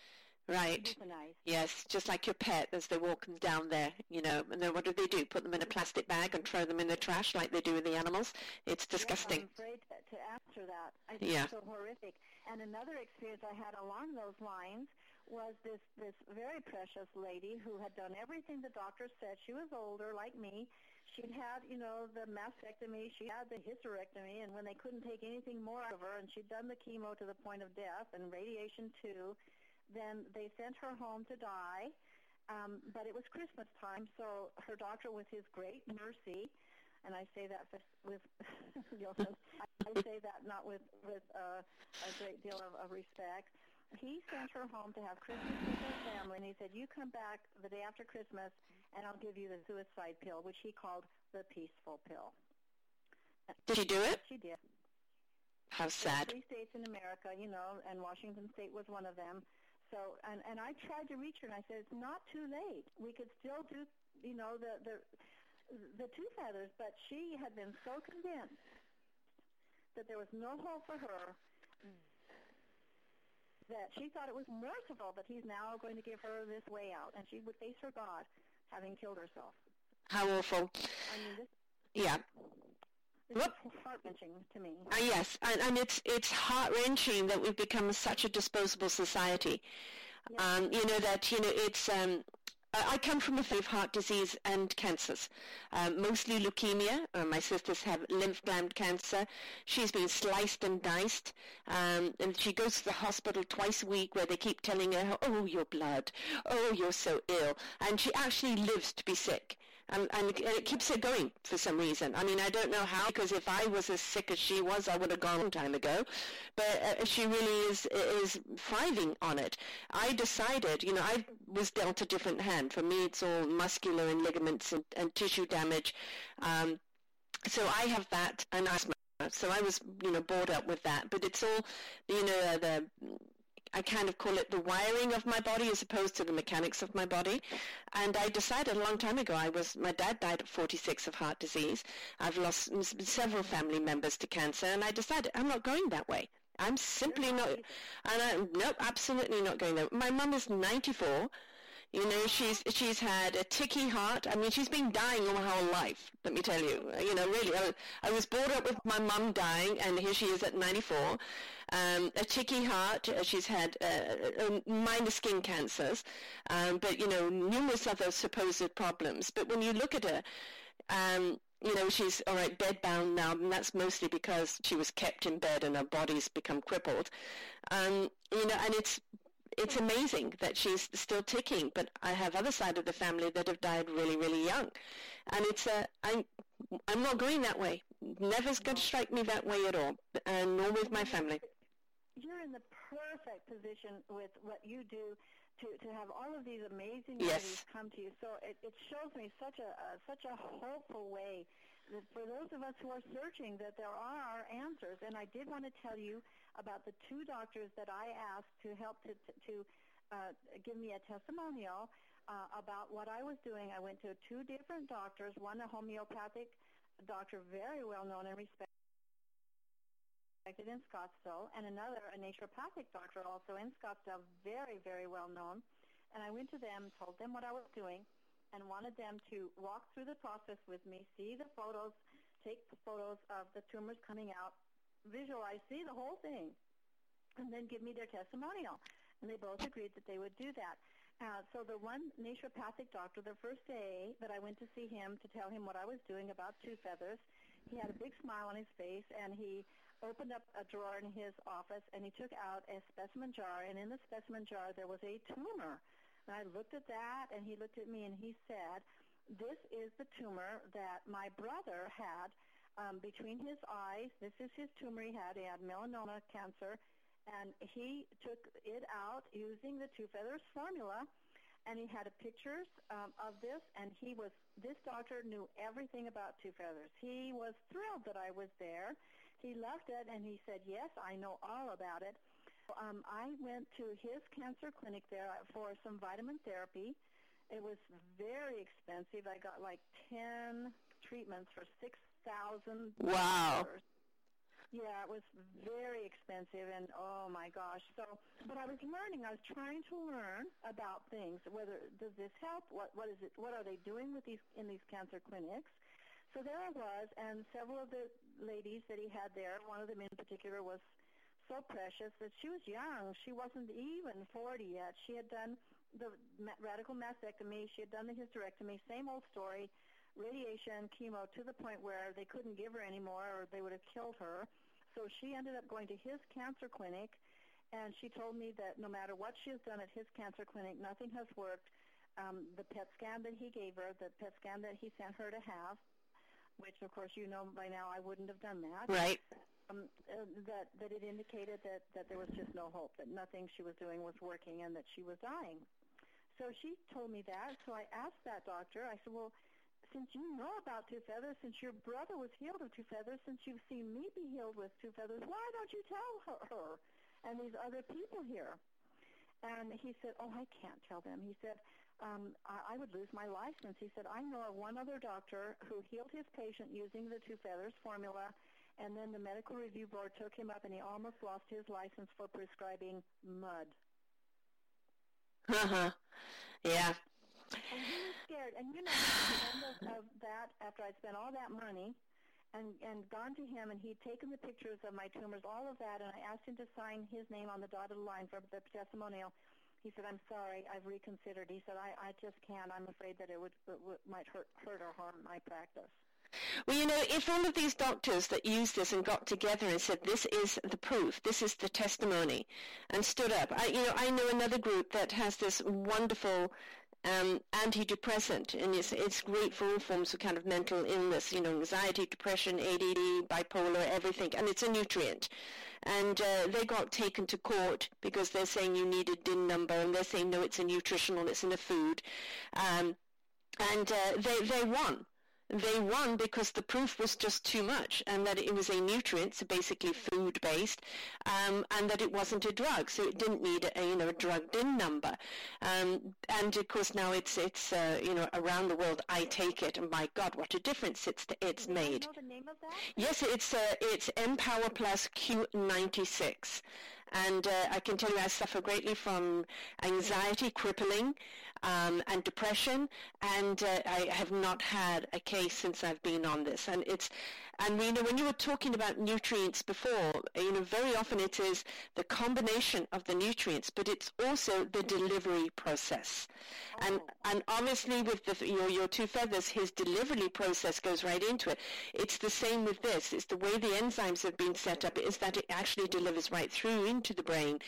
Right. Euthanized. Yes, just like your pet as they walk them down there, you know, and then what do they do? Put them in a plastic bag and throw them in the trash like they do with the animals? It's disgusting. Yes, I'm afraid to, to answer that. I think Yeah. it's so horrific. And another experience I had along those lines was this this very precious lady who had done everything the doctor said. She was older, like me. She'd had, you know, the mastectomy. She had the hysterectomy, and when they couldn't take anything more out of her, and she'd done the chemo to the point of death and radiation too, then they sent her home to die. Um, but it was Christmas time, so her doctor, with his great mercy, and I say that with, with you know, I, say that not with with uh, a great deal of, of respect. He sent her home to have Christmas with her family, and he said, "You come back the day after Christmas, and I'll give you the suicide pill, which he called the peaceful pill." Did you do it? She did. How There sad. Three states in America, you know, and Washington State was one of them. So, and and I tried to reach her, and I said it's not too late. We could still do, you know, the the the two feathers. But she had been so convinced that there was no hope for her that she thought it was merciful that he's now going to give her this way out, and she would face her God, having killed herself. How awful. I mean, this, Yeah. This is heart wrenching to me. Uh, yes, and, and it's it's heart wrenching that we've become such a disposable society. Um, you know that you know it's. Um, I I come from a family of heart disease and cancers, um, mostly leukemia. Uh, my sisters have lymph gland cancer. She's been sliced and diced, um, and she goes to the hospital twice a week where they keep telling her, "Oh, your blood. Oh, you're so ill," and she actually lives to be sick. Um, and, and it keeps her going for some reason. I mean, I don't know how, because if I was as sick as she was, I would have gone a long time ago. But uh, she really is is thriving on it. I decided, you know, I was dealt a different hand. For me, it's all muscular and ligaments and, and tissue damage. Um, so I have that and asthma. So I was, you know, bored up with that. But it's all, you know, the I kind of call it the wiring of my body as opposed to the mechanics of my body. And I decided a long time ago, I was, my dad died at 46 of heart disease. I've lost several family members to cancer and I decided I'm not going that way. I'm simply not, and I, nope, absolutely not going there. My mum is 94. You know, she's she's had a ticky heart. I mean, she's been dying all her whole life. Let me tell you. You know, really, I, I was brought up with my mum dying, and here she is at 94. Um, a ticky heart. uh, She's had uh, uh, minor skin cancers, um, but you know, numerous other supposed problems. But when you look at her, um, you know, she's all right, bedbound now, and that's mostly because she was kept in bed and her body's become crippled. Um, you know, and it's it's amazing that she's still ticking. But I have other side of the family that have died really, really young, and it's a I'm I'm not going that way. Never's going to strike me that way at all, and nor with my family. You're in the perfect position with what you do to, to have all of these amazing Yes. ladies come to you. So it, it shows me such a, a such a hopeful way that for those of us who are searching that there are answers. And I did want to tell you about the two doctors that I asked to help to to uh, give me a testimonial uh, about what I was doing. I went to two different doctors, one a homeopathic doctor, very well known and respected in Scottsdale, and another, a naturopathic doctor also in Scottsdale, very, very well known. And I went to them, told them what I was doing, and wanted them to walk through the process with me, see the photos, take the photos of the tumors coming out, visualize, see the whole thing, and then give me their testimonial. And they both agreed that they would do that. Uh, so the one naturopathic doctor, the first day that I went to see him to tell him what I was doing about two feathers, he had a big smile on his face, and he opened up a drawer in his office, and he took out a specimen jar, and in the specimen jar there was a tumor. And I looked at that, and he looked at me, and he said, this is the tumor that my brother had um, between his eyes. This is his tumor he had. He had melanoma cancer, and he took it out using the Two Feathers formula, and he had pictures um, of this, and he was, this doctor knew everything about Two Feathers. He was thrilled that I was there. He loved it, and he said, yes, I know all about it. Um, I went to his cancer clinic there for some vitamin therapy. It was very expensive. I got like 10 treatments for 6000 Wow. yeah, it was very expensive, and oh my gosh. So, but I was learning. I was trying to learn about things. Whether does this help? What what is it? What are they doing with these in these cancer clinics? So there I was, and several of the ladies that he had there. One of them in particular was so precious that she was young. She wasn't even 40 yet. She had done the radical mastectomy. She had done the hysterectomy. Same old story radiation, chemo, to the point where they couldn't give her anymore or they would have killed her. So she ended up going to his cancer clinic, and she told me that no matter what she has done at his cancer clinic, nothing has worked. Um, the PET scan that he gave her, the PET scan that he sent her to have, which of course you know by now I wouldn't have done that. Right. Um, uh, that that it indicated that that there was just no hope, that nothing she was doing was working, and that she was dying. So she told me that. So I asked that doctor. I said, well, since you know about two feathers, since your brother was healed of two feathers, since you've seen me be healed with two feathers, why don't you tell her, her and these other people here? And he said, oh, I can't tell them. He said, um, I, I would lose my license. He said, I know of one other doctor who healed his patient using the two feathers formula, and then the medical review board took him up and he almost lost his license for prescribing mud. Uh-huh. Yeah. And he was scared. And you know, at the end of, of that, after I'd spent all that money and, and gone to him, and he'd taken the pictures of my tumors, all of that, and I asked him to sign his name on the dotted line for the testimonial. He said, "I'm sorry, I've reconsidered." He said, "I, I just can't. I'm afraid that it would, it would might hurt, hurt or harm my practice." Well, you know, if all of these doctors that used this and got together and said, this is the proof, this is the testimony, and stood up. I, you know, I know another group that has this wonderful um, antidepressant, and it's, it's great for all forms of kind of mental illness, you know, anxiety, depression, ADD, bipolar, everything, and it's a nutrient. And uh, they got taken to court because they're saying you need a DIN number, and they're saying, no, it's a nutritional, it's in a food. Um, and uh, they, they won they won because the proof was just too much and that it was a nutrient, so basically food based, um, and that it wasn't a drug, so it didn't need a you know a drug DIN number. Um, and of course now it's it's uh, you know around the world I take it, and my God, what a difference it's it's made. Do you know the name of that? Yes, it's uh, it's Empower Plus Q96. And uh, I can tell you I suffer greatly from anxiety, crippling, um, and depression, and uh, I have not had a case since I've been on this. And it's, and we know when you were talking about nutrients before, you know, very often it is the combination of the nutrients, but it's also the delivery process. And and obviously with the your your two feathers, his delivery process goes right into it. It's the same with this. It's the way the enzymes have been set up is that it actually delivers right through into the brain,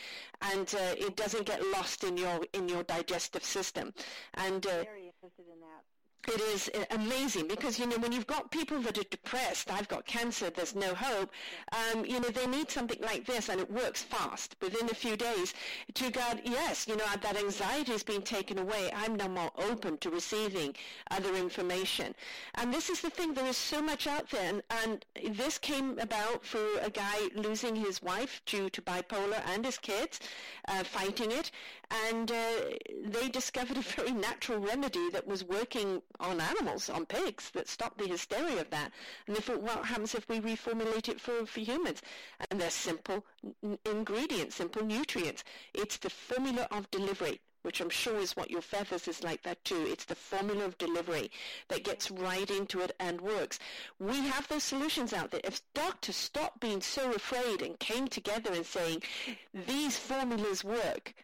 and uh, it doesn't get lost in your in your digestive system. And uh, Very interested in that. It is uh, amazing because you know when you've got people that are depressed i've got cancer there's no hope um, you know they need something like this and it works fast. Within a few days to god yes you know that anxiety has been taken away. I'm now more open to receiving other information. And this is the thing there is so much out there and, and this came about for a guy losing his wife due to bipolar and his kids uh, fighting it and uh, they discovered a very natural remedy that was working on animals, on pigs, that stopped the hysteria of that. And they thought, what happens if we reformulate it for, for humans? And they're simple n- ingredients, simple nutrients. It's the formula of delivery which I'm sure is what your feathers is like that too. It's the formula of delivery that gets right into it and works. We have those solutions out there. If doctors stopped being so afraid and came together and saying, these formulas work,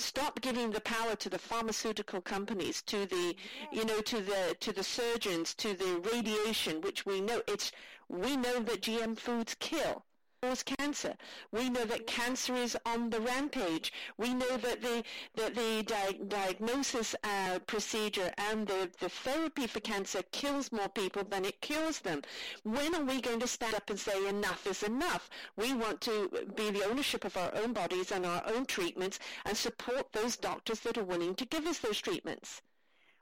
stop giving the power to the pharmaceutical companies to the you know to the to the surgeons to the radiation which we know it's we know that gm foods kill cause cancer. We know that cancer is on the rampage. We know that the that the di- diagnosis uh, procedure and the, the therapy for cancer kills more people than it cures them. When are we going to stand up and say enough is enough? We want to be the ownership of our own bodies and our own treatments and support those doctors that are willing to give us those treatments.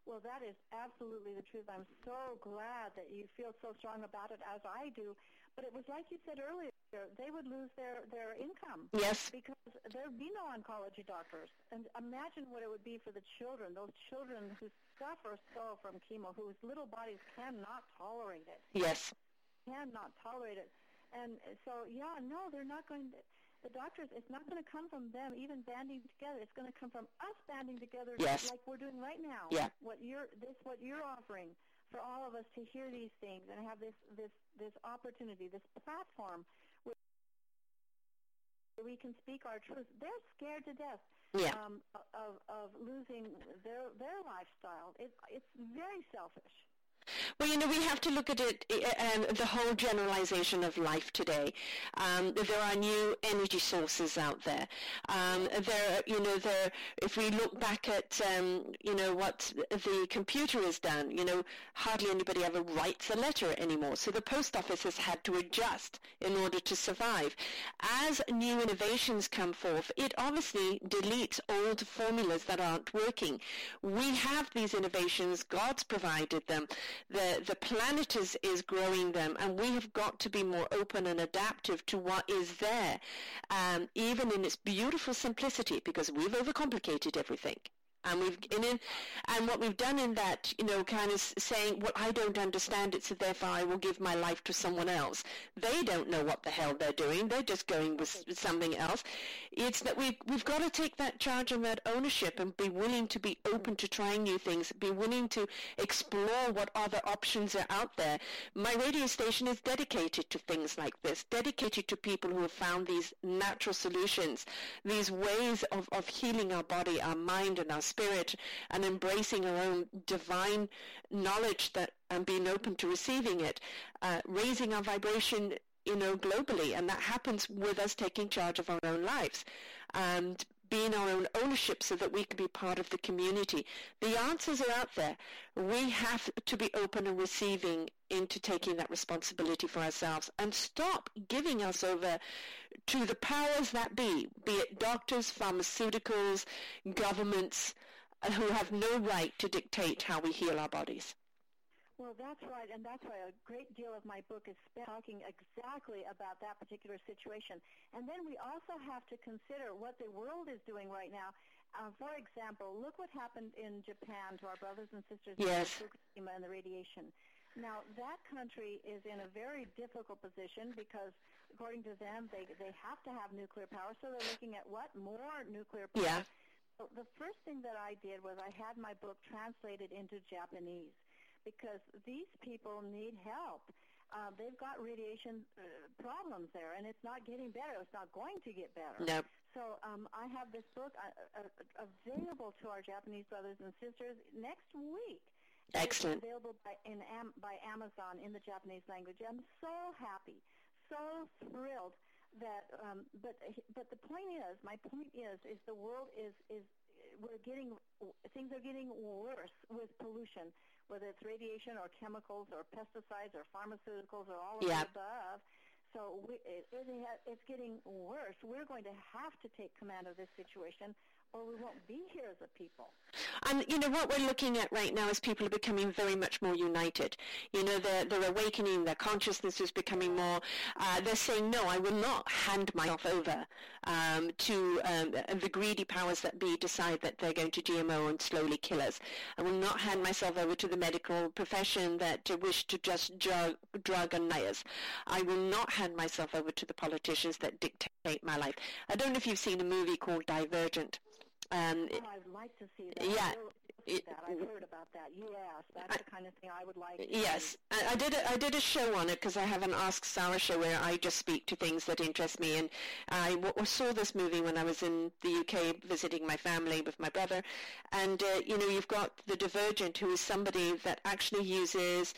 Well, that is absolutely the truth. I'm so glad that you feel so strong about it as I do. But it was like you said earlier, they would lose their, their income. Yes. Because there would be no oncology doctors. And imagine what it would be for the children, those children who suffer so from chemo, whose little bodies cannot tolerate it. Yes. Cannot tolerate it. And so, yeah, no, they're not going to, the doctors, it's not going to come from them even banding together. It's going to come from us banding together Yes. like we're doing right now. Yeah. What you're, this, what you're offering for all of us to hear these things and have this, this, this opportunity, this platform where we can speak our truth. They're scared to death Yeah. um, of, of losing their, their lifestyle. It, it's very selfish. Well, you know, we have to look at it, um, the whole generalization of life today. Um, there are new energy sources out there. Um, there, you know, there, if we look back at, um, you know, what the computer has done, you know, hardly anybody ever writes a letter anymore. So the post office has had to adjust in order to survive. As new innovations come forth, it obviously deletes old formulas that aren't working. We have these innovations. God's provided them The, the planet is, is growing them, and we have got to be more open and adaptive to what is there, um, even in its beautiful simplicity, because we've overcomplicated everything and we've in, in and what we've done in that you know kind of saying well i don't understand it so therefore i will give my life to someone else. They don't know what the hell they're doing. They're just going with something else. It's that we've we've got to take that charge and that ownership and be willing to be open to trying new things be willing to explore what other options are out there. My radio station is dedicated to things like this dedicated to people who have found these natural solutions these ways of, of healing our body our mind and our spirit and embracing our own divine knowledge that and being open to receiving it, uh, raising our vibration, you know, globally, and that happens with us taking charge of our own lives and being our own ownership so that we can be part of the community. The answers are out there. We have to be open and receiving into taking that responsibility for ourselves and stop giving us over to the powers that be, be it doctors, pharmaceuticals, governments, uh, who have no right to dictate how we heal our bodies. Well, that's right, and that's why a great deal of my book is talking exactly about that particular situation. And then we also have to consider what the world is doing right now. Uh, for example, look what happened in Japan to our brothers and sisters yes. in Fukushima and the radiation. Now, that country is in a very difficult position because, according to them, they they have to have nuclear power. So they're looking at what more nuclear power. Yeah. The first thing that I did was I had my book translated into Japanese because these people need help. Uh, they've got radiation uh, problems there, and it's not getting better. It's not going to get better. Nope. So um, I have this book uh, uh, available to our Japanese brothers and sisters next week. Excellent. It's available by, in, by Amazon in the Japanese language. I'm so happy, so thrilled that. Um, but but the point is, my point is, is the world is is we're getting things are getting worse with pollution, whether it's radiation or chemicals or pesticides or pharmaceuticals or all of yeah. the above. So we, it, it, it's getting worse. We're going to have to take command of this situation or we won't be here as a people. And you know what we're looking at right now is people are becoming very much more united. You know, they're they're awakening. Their consciousness is becoming more. Uh, they're saying, no, I will not hand myself over um, to um, the greedy powers that be. Decide that they're going to GMO and slowly kill us. I will not hand myself over to the medical profession that wish to just drug, drug and lie us. I will not hand myself over to the politicians that dictate my life. I don't know if you've seen a movie called Divergent. Um, oh, I'd like to see that. Yeah. That. I've heard about that. Yes, that's I, the kind of thing I would like. Yes, I, I, did. A, I did a show on it because I have an Ask Sarah show where I just speak to things that interest me. And I w- saw this movie when I was in the UK visiting my family with my brother. And uh, you know, you've got the Divergent, who is somebody that actually uses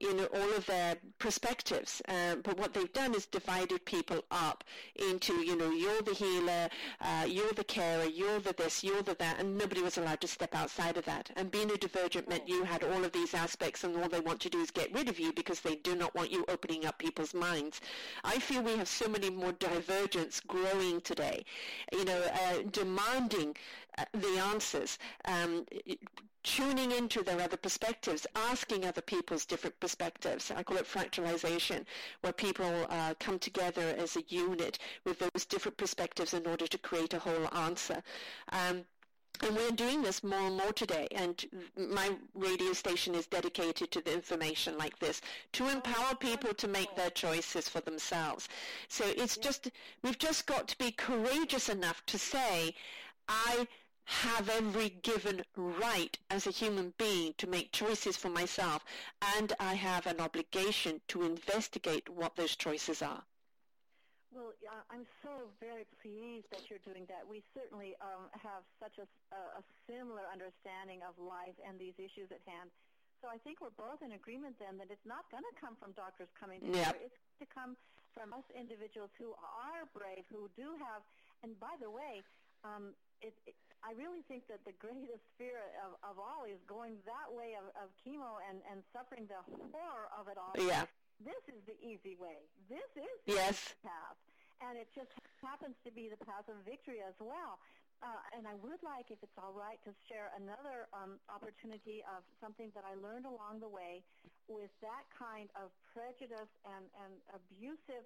you know, all of their perspectives. Uh, but what they've done is divided people up into, you know, you're the healer, uh, you're the carer, you're the this, you're the that, and nobody was allowed to step outside of that. And being a divergent meant you had all of these aspects, and all they want to do is get rid of you because they do not want you opening up people's minds. I feel we have so many more divergence growing today, you know, uh, demanding uh, the answers, um, tuning into their other perspectives, asking other people's different perspectives. I call it fractalization, where people uh, come together as a unit with those different perspectives in order to create a whole answer. Um, and we're doing this more and more today. And my radio station is dedicated to the information like this to empower people to make their choices for themselves. So it's just, we've just got to be courageous enough to say, I have every given right as a human being to make choices for myself, and I have an obligation to investigate what those choices are. Well, I'm so very pleased that you're doing that. We certainly um, have such a, a, similar understanding of life and these issues at hand. So I think we're both in agreement then that it's not going to come from doctors coming together. Yep. It's to come from us individuals who are brave, who do have, and by the way, um, it, it, I really think that the greatest fear of, of all is going that way of, of chemo and, and suffering the horror of it all. Yeah. This is the easy way. This is the yes. path. And it just happens to be the path of victory as well. Uh, and I would like, if it's all right, to share another um, opportunity of something that I learned along the way with that kind of prejudice and, and abusive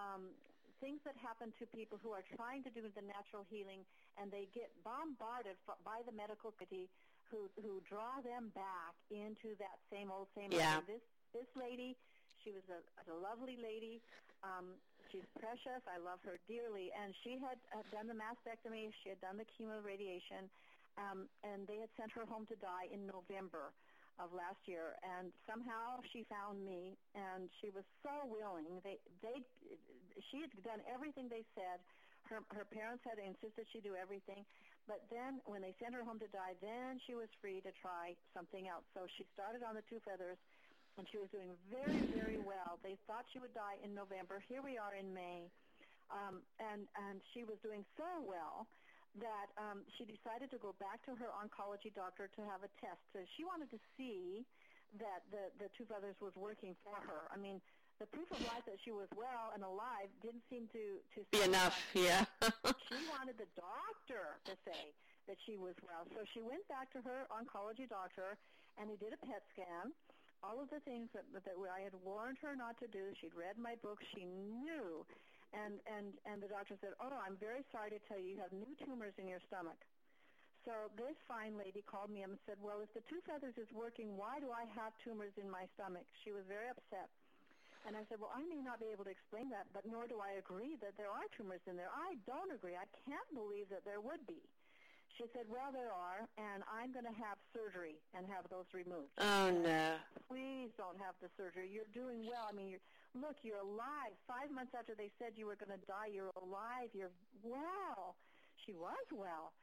um, things that happen to people who are trying to do the natural healing and they get bombarded by the medical community who who draw them back into that same old same yeah. old. This this lady, she was a, a lovely lady. Um, she's precious. I love her dearly. And she had uh, done the mastectomy. She had done the chemo radiation, um, and they had sent her home to die in November of last year. And somehow she found me, and she was so willing. They they she had done everything they said. Her her parents had insisted she do everything. But then when they sent her home to die, then she was free to try something else. So she started on the two feathers and she was doing very, very well. They thought she would die in November. Here we are in May, um, and and she was doing so well that um, she decided to go back to her oncology doctor to have a test. So she wanted to see that the the two feathers was working for her. I mean, the proof of life that she was well and alive didn't seem to to be enough. Yeah. she wanted the doctor to say that she was well, so she went back to her oncology doctor, and he did a PET scan all of the things that that I had warned her not to do. She'd read my book. She knew, and and and the doctor said, "Oh, I'm very sorry to tell you, you have new tumors in your stomach." So this fine lady called me and said, "Well, if the two feathers is working, why do I have tumors in my stomach?" She was very upset. And I said, well, I may not be able to explain that, but nor do I agree that there are tumors in there. I don't agree. I can't believe that there would be. She said, well, there are, and I'm going to have surgery and have those removed. Oh, no. Please don't have the surgery. You're doing well. I mean, you're, look, you're alive. Five months after they said you were going to die, you're alive. You're well. She was well.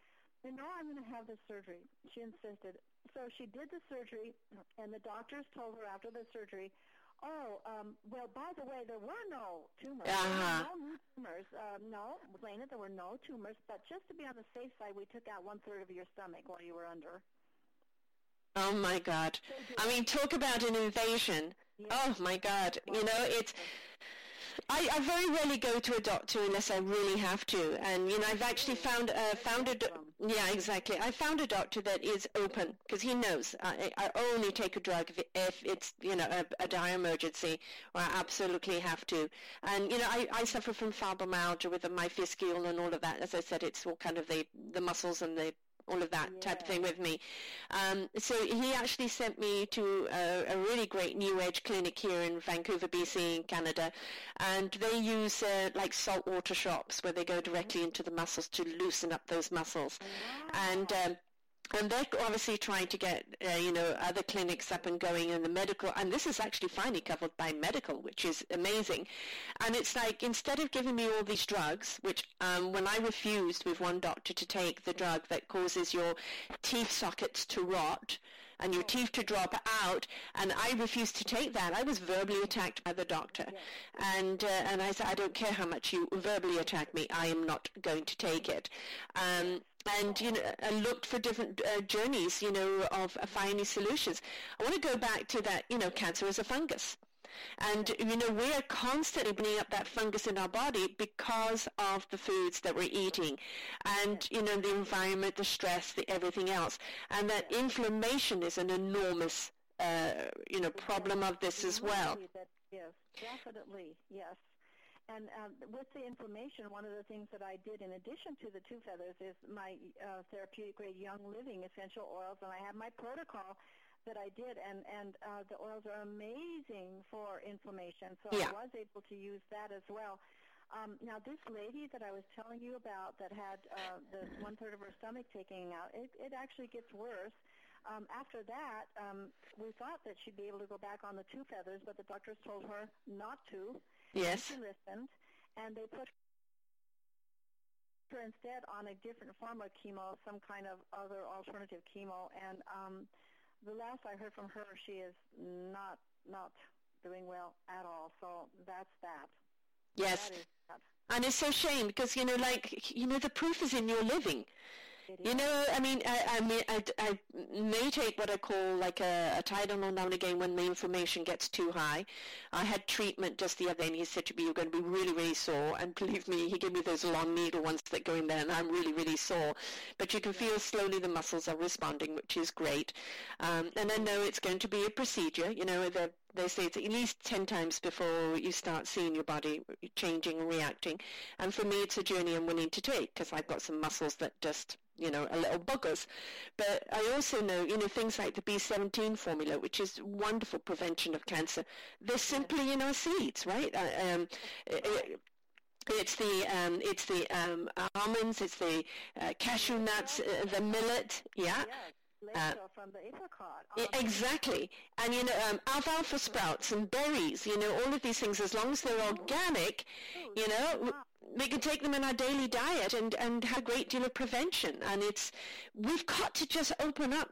And no, I'm going to have the surgery. She insisted. So she did the surgery, and the doctors told her after the surgery, Oh, um, well, by the way, there were no tumors. Uh-huh. No tumors. Uh, no, Lena, there were no tumors. But just to be on the safe side, we took out one third of your stomach while you were under. Oh my God! I mean, talk about an invasion. Yeah. Oh my God! You know, it's I, I very rarely go to a doctor unless I really have to, and you know I've actually found uh, found a do- yeah exactly. I found a doctor that is open because he knows I, I only take a drug if, if it's you know a, a dire emergency or I absolutely have to. And you know I, I suffer from fibromyalgia with my fasciole and all of that. As I said, it's all kind of the the muscles and the all of that yeah. type of thing with me. Um, so he actually sent me to a, a, really great New age clinic here in Vancouver, BC, in Canada, and they use uh, like saltwater shops where they go directly into the muscles to loosen up those muscles, wow. and. Um, and they're obviously trying to get, uh, you know, other clinics up and going in the medical, and this is actually finally covered by medical, which is amazing. And it's like, instead of giving me all these drugs, which um, when I refused with one doctor to take the drug that causes your teeth sockets to rot, and your teeth to drop out, and I refused to take that. I was verbally attacked by the doctor, and uh, and I said, I don't care how much you verbally attack me, I am not going to take it. Um, and you know, and looked for different uh, journeys, you know, of uh, finding solutions. I want to go back to that, you know, cancer is a fungus. And, you know, we are constantly bringing up that fungus in our body because of the foods that we're eating and, you know, the environment, the stress, the everything else. And that inflammation is an enormous, uh, you know, problem of this as well. Yes, definitely, yes. And um, with the inflammation, one of the things that I did in addition to the two feathers is my uh, therapeutic grade Young Living essential oils, and I have my protocol that I did, and and uh, the oils are amazing for inflammation. So yeah. I was able to use that as well. Um, now, this lady that I was telling you about that had uh, the one third of her stomach taken out, it, it actually gets worse. Um, after that, um, we thought that she'd be able to go back on the two feathers, but the doctors told her not to. Yes. And she listened, and they put her instead on a different form of chemo, some kind of other alternative chemo, and um, the last I heard from her, she is not not doing well at all. So that's that. Yes. That. And it's so shame because you know, like you know, the proof is in your living. You know, I mean, I, I mean, I, I may take what I call like a, a Tylenol now and again when the inflammation gets too high. I had treatment just the other day, and he said to me, "You're going to be really, really sore." And believe me, he gave me those long needle ones that go in there, and I'm really, really sore. But you can feel slowly the muscles are responding, which is great. Um, and I know it's going to be a procedure. You know, the they say it's at least 10 times before you start seeing your body changing and reacting. And for me, it's a journey I'm willing to take because I've got some muscles that just, you know, are little buggers. But I also know, you know, things like the B17 formula, which is wonderful prevention of cancer. They're simply in our seeds, right? Uh, um, it, it's the um, it's the um, almonds, it's the uh, cashew nuts, uh, the millet, yeah. Uh, from the apricot. exactly. And, you know, um, alfalfa sprouts and berries, you know, all of these things, as long as they're organic, you know, we can take them in our daily diet and, and have a great deal of prevention. And it's, we've got to just open up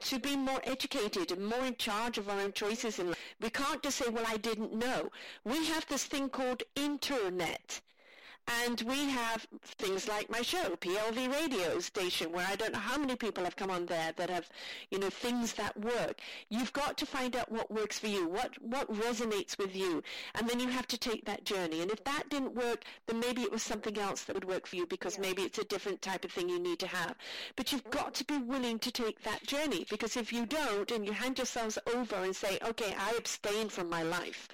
to be more educated and more in charge of our own choices in life. We can't just say, well, I didn't know. We have this thing called internet. And we have things like my show, PLV radio station, where I don't know how many people have come on there that have, you know, things that work. You've got to find out what works for you, what, what resonates with you, and then you have to take that journey. And if that didn't work, then maybe it was something else that would work for you because yeah. maybe it's a different type of thing you need to have. But you've got to be willing to take that journey because if you don't and you hand yourselves over and say, okay, I abstain from my life,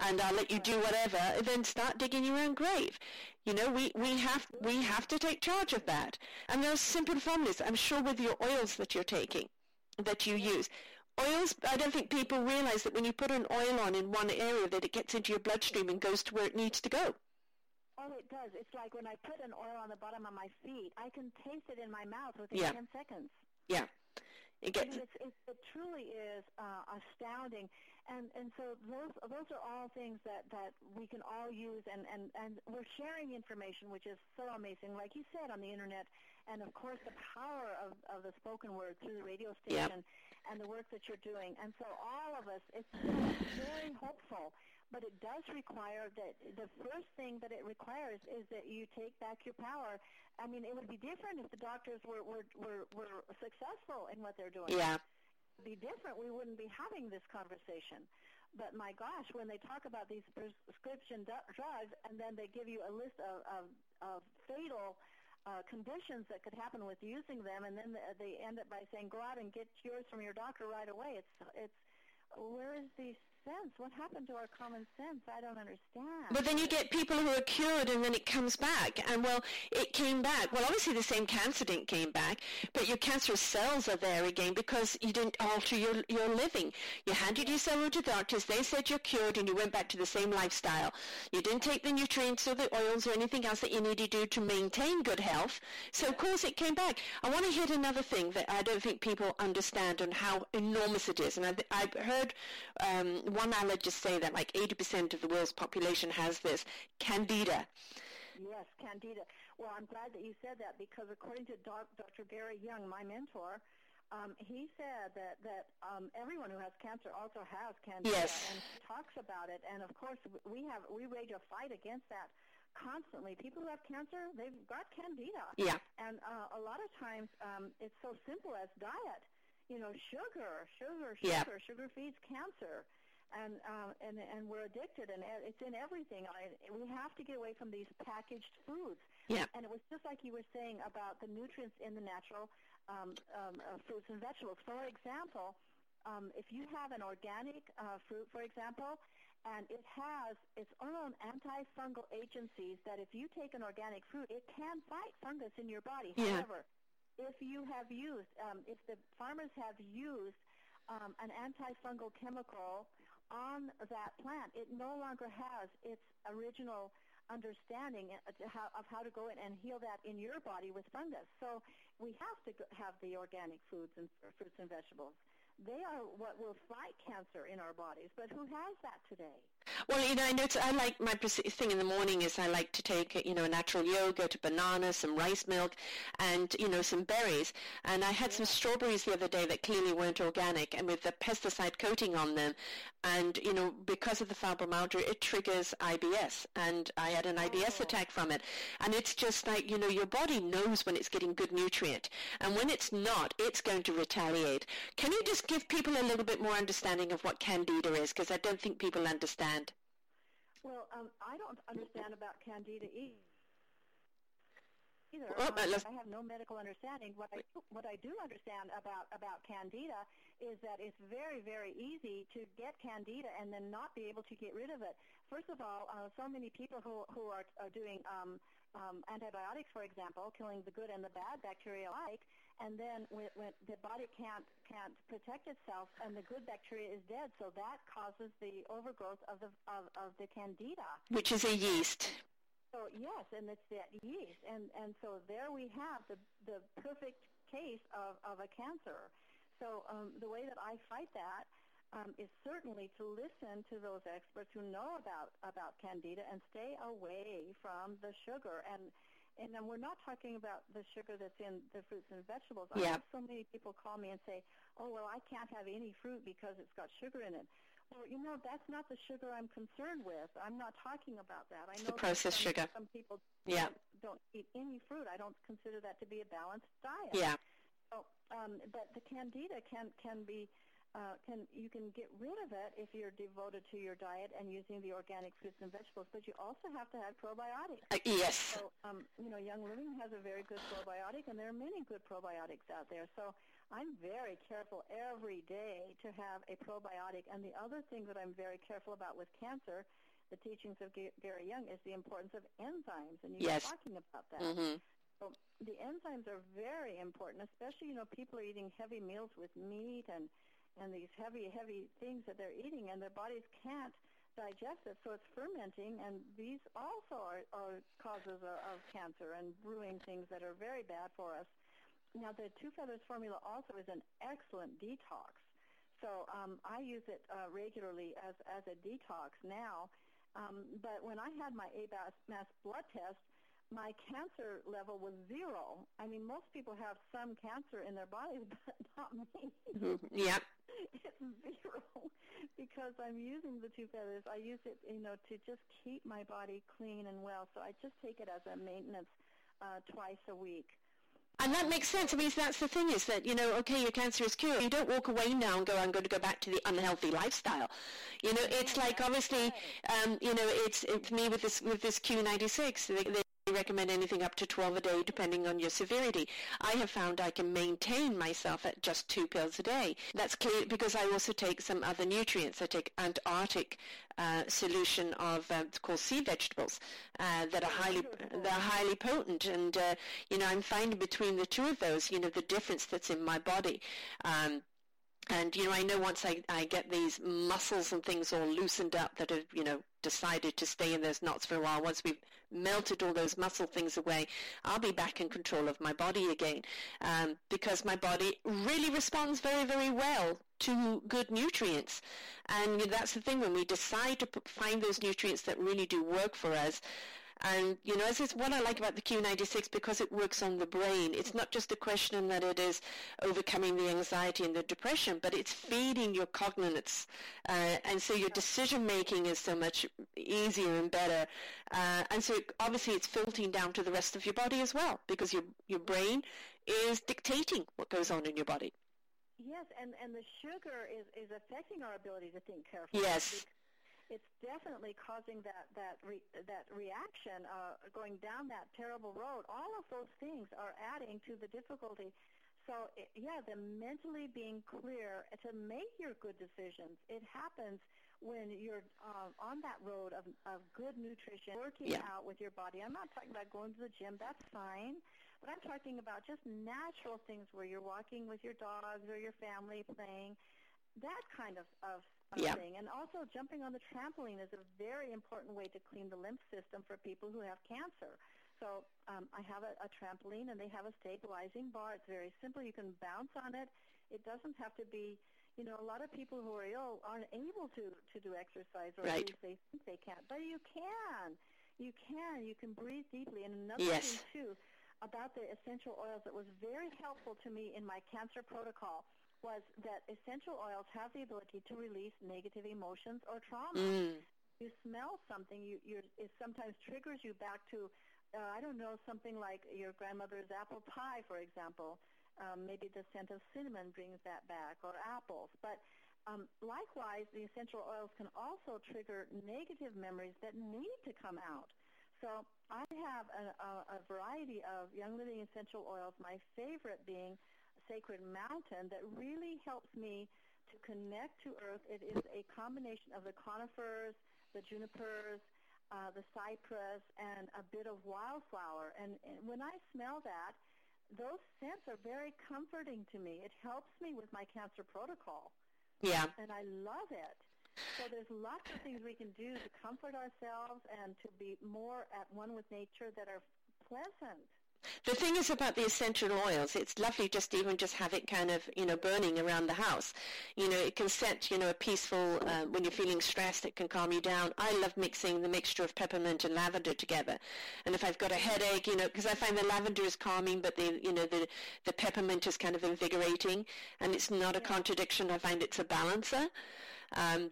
and I'll let you do whatever, then start digging your own grave. You know, we, we have we have to take charge of that. And there are simple formulas. I'm sure with your oils that you're taking, that you use. Oils, I don't think people realize that when you put an oil on in one area that it gets into your bloodstream and goes to where it needs to go. Oh, it does. It's like when I put an oil on the bottom of my feet, I can taste it in my mouth within yeah. 10 seconds. Yeah. It gets. I mean, it's, it's, it truly is uh, astounding and and so those those are all things that that we can all use and and and we're sharing information which is so amazing like you said on the internet and of course the power of of the spoken word through the radio station yep. and the work that you're doing and so all of us it's very hopeful but it does require that the first thing that it requires is that you take back your power. I mean, it would be different if the doctors were were were, were successful in what they're doing. Yeah be different, we wouldn't be having this conversation. But my gosh, when they talk about these prescription drugs and then they give you a list of, of, of fatal uh, conditions that could happen with using them, and then they end up by saying, "Go out and get yours from your doctor right away." It's it's where is the sense? What happened to our common sense? I don't understand. But then you get people who are cured and then it comes back. And well, it came back. Well, obviously the same cancer didn't came back, but your cancerous cells are there again because you didn't alter your, your living. You handed your cell to the doctors. They said you're cured and you went back to the same lifestyle. You didn't take the nutrients or the oils or anything else that you need to do to maintain good health. So of course it came back. I want to hit another thing that I don't think people understand and how enormous it is. And I've, I've heard um, one allergist say that like 80% of the world's population has this candida. Yes, candida. Well, I'm glad that you said that because according to doc, Dr. Gary Young, my mentor, um, he said that that um, everyone who has cancer also has candida, yes. and he talks about it. And of course, we have we wage a fight against that constantly. People who have cancer, they've got candida. Yeah. And uh, a lot of times, um, it's so simple as diet. You know, sugar, sugar, sugar. Yeah. Sugar feeds cancer and uh, and and we're addicted, and it's in everything. I, we have to get away from these packaged foods. Yeah. And it was just like you were saying about the nutrients in the natural um, um, uh, fruits and vegetables. For example, um, if you have an organic uh, fruit, for example, and it has its own antifungal agencies that if you take an organic fruit, it can fight fungus in your body. Yeah. However, if you have used, um, if the farmers have used um, an antifungal chemical on that plant, it no longer has its original understanding of how to go in and heal that in your body with fungus. So we have to have the organic foods and fruits and vegetables. They are what will fight cancer in our bodies, but who has that today? Well, you know, I know I like my thing in the morning is I like to take, you know, a natural yogurt, a banana, some rice milk, and, you know, some berries. And I had some strawberries the other day that clearly weren't organic and with the pesticide coating on them. And, you know, because of the fibromyalgia, it triggers IBS. And I had an IBS Oh. attack from it. And it's just like, you know, your body knows when it's getting good nutrient. And when it's not, it's going to retaliate. Can you just give people a little bit more understanding of what candida is? Because I don't think people understand. Well, um, I don't understand about candida either. Uh, I have no medical understanding. What I what I do understand about about candida is that it's very very easy to get candida and then not be able to get rid of it. First of all, uh, so many people who who are are doing um, um, antibiotics, for example, killing the good and the bad bacteria alike, and then when, when the body can't can't protect itself and the good bacteria is dead, so that causes the overgrowth of the of, of the candida. Which is a yeast. So yes, and it's that yeast, and and so there we have the the perfect case of of a cancer. So um, the way that I fight that um, is certainly to listen to those experts who know about about candida and stay away from the sugar and. And then we're not talking about the sugar that's in the fruits and vegetables. I have so many people call me and say, "Oh, well, I can't have any fruit because it's got sugar in it." Well, you know, that's not the sugar I'm concerned with. I'm not talking about that. I know the processed some, sugar. Some people Yeah. don't, don't eat any fruit. I don't consider that to be a balanced diet. Yeah. So, um, but the candida can can be uh, can you can get rid of it if you're devoted to your diet and using the organic fruits and vegetables. But you also have to have probiotics. Uh, yes. So, um, you know, Young Living has a very good probiotic, and there are many good probiotics out there. So I'm very careful every day to have a probiotic. And the other thing that I'm very careful about with cancer, the teachings of Gary Young, is the importance of enzymes. And you Yes. were talking about that. hmm So the enzymes are very important, especially, you know, people are eating heavy meals with meat and, and these heavy, heavy things that they're eating, and their bodies can't digest it, so it's fermenting, and these also are, are causes of, of cancer and brewing things that are very bad for us. Now, the Two Feathers formula also is an excellent detox. So um, I use it uh, regularly as, as a detox now. Um, but when I had my ABAS mass blood test, my cancer level was zero. I mean, most people have some cancer in their bodies, but not me. Mhm. Yeah. it's zero because I'm using the two feathers. I use it, you know, to just keep my body clean and well. So I just take it as a maintenance uh, twice a week. And that makes sense. I mean, that's the thing is that, you know, okay, your cancer is cured. You don't walk away now and go, I'm going to go back to the unhealthy lifestyle. You know, it's like obviously, um, you know, it's, it's me with this, with this Q96. They, they recommend anything up to 12 a day depending on your severity. I have found I can maintain myself at just two pills a day. That's clear because I also take some other nutrients. I take Antarctic uh, solution of uh, it's called sea vegetables uh, that are highly they're highly potent, and uh, you know I'm finding between the two of those, you know, the difference that's in my body. Um, and you know, I know once I, I get these muscles and things all loosened up that have you know decided to stay in those knots for a while. Once we've melted all those muscle things away, I'll be back in control of my body again um, because my body really responds very very well to good nutrients. And that's the thing when we decide to find those nutrients that really do work for us. And, you know, this is what I like about the Q96 because it works on the brain. It's not just a question that it is overcoming the anxiety and the depression, but it's feeding your cognites. Uh, and so your decision making is so much easier and better. Uh, and so it, obviously it's filtering down to the rest of your body as well because your, your brain is dictating what goes on in your body. Yes, and, and the sugar is, is affecting our ability to think carefully. Yes. It's definitely causing that that re, that reaction, uh, going down that terrible road. All of those things are adding to the difficulty. So it, yeah, the mentally being clear to make your good decisions. It happens when you're um, on that road of, of good nutrition, working Yeah. out with your body. I'm not talking about going to the gym. That's fine. But I'm talking about just natural things where you're walking with your dogs or your family playing, that kind of, of, of Yeah. thing. And also jumping on the trampoline is a very important way to clean the lymph system for people who have cancer. So um, I have a, a trampoline and they have a stabilizing bar. It's very simple. You can bounce on it. It doesn't have to be, you know, a lot of people who are ill aren't able to, to do exercise or at least they think they can't. But you can. You can. You can breathe deeply. And another Yes. thing, too, about the essential oils that was very helpful to me in my cancer protocol was that essential oils have the ability to release negative emotions or trauma. Mm. You smell something, you, you it sometimes triggers you back to, uh, I don't know, something like your grandmother's apple pie, for example. Um, maybe the scent of cinnamon brings that back, or apples. But um, likewise, the essential oils can also trigger negative memories that need to come out. So I have a, a, a variety of Young Living essential oils, my favorite being Sacred Mountain, that really helps me to connect to earth. It is a combination of the conifers, the junipers, uh, the cypress, and a bit of wildflower. And, and when I smell that, those scents are very comforting to me. It helps me with my cancer protocol. Yeah. And I love it. So there's lots of things we can do to comfort ourselves and to be more at one with nature that are pleasant. The thing is about the essential oils, it's lovely just even just have it kind of, you know, burning around the house. You know, it can set, you know, a peaceful, uh, when you're feeling stressed, it can calm you down. I love mixing the mixture of peppermint and lavender together. And if I've got a headache, you know, because I find the lavender is calming, but the, you know, the, the peppermint is kind of invigorating. And it's not a contradiction. I find it's a balancer. Um,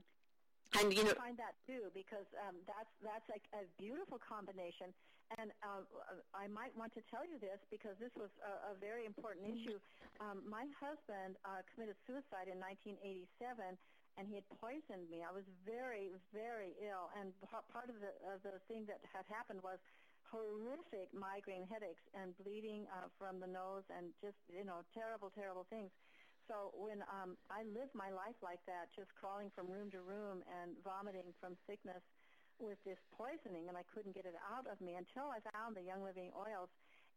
and you know, I find that too because um, that's that's like a beautiful combination. And uh, I might want to tell you this because this was a, a very important issue. Um, my husband uh, committed suicide in 1987, and he had poisoned me. I was very, very ill, and part of the of the thing that had happened was horrific migraine headaches and bleeding uh, from the nose, and just you know terrible, terrible things. So when um, I lived my life like that, just crawling from room to room and vomiting from sickness with this poisoning, and I couldn't get it out of me until I found the Young Living oils.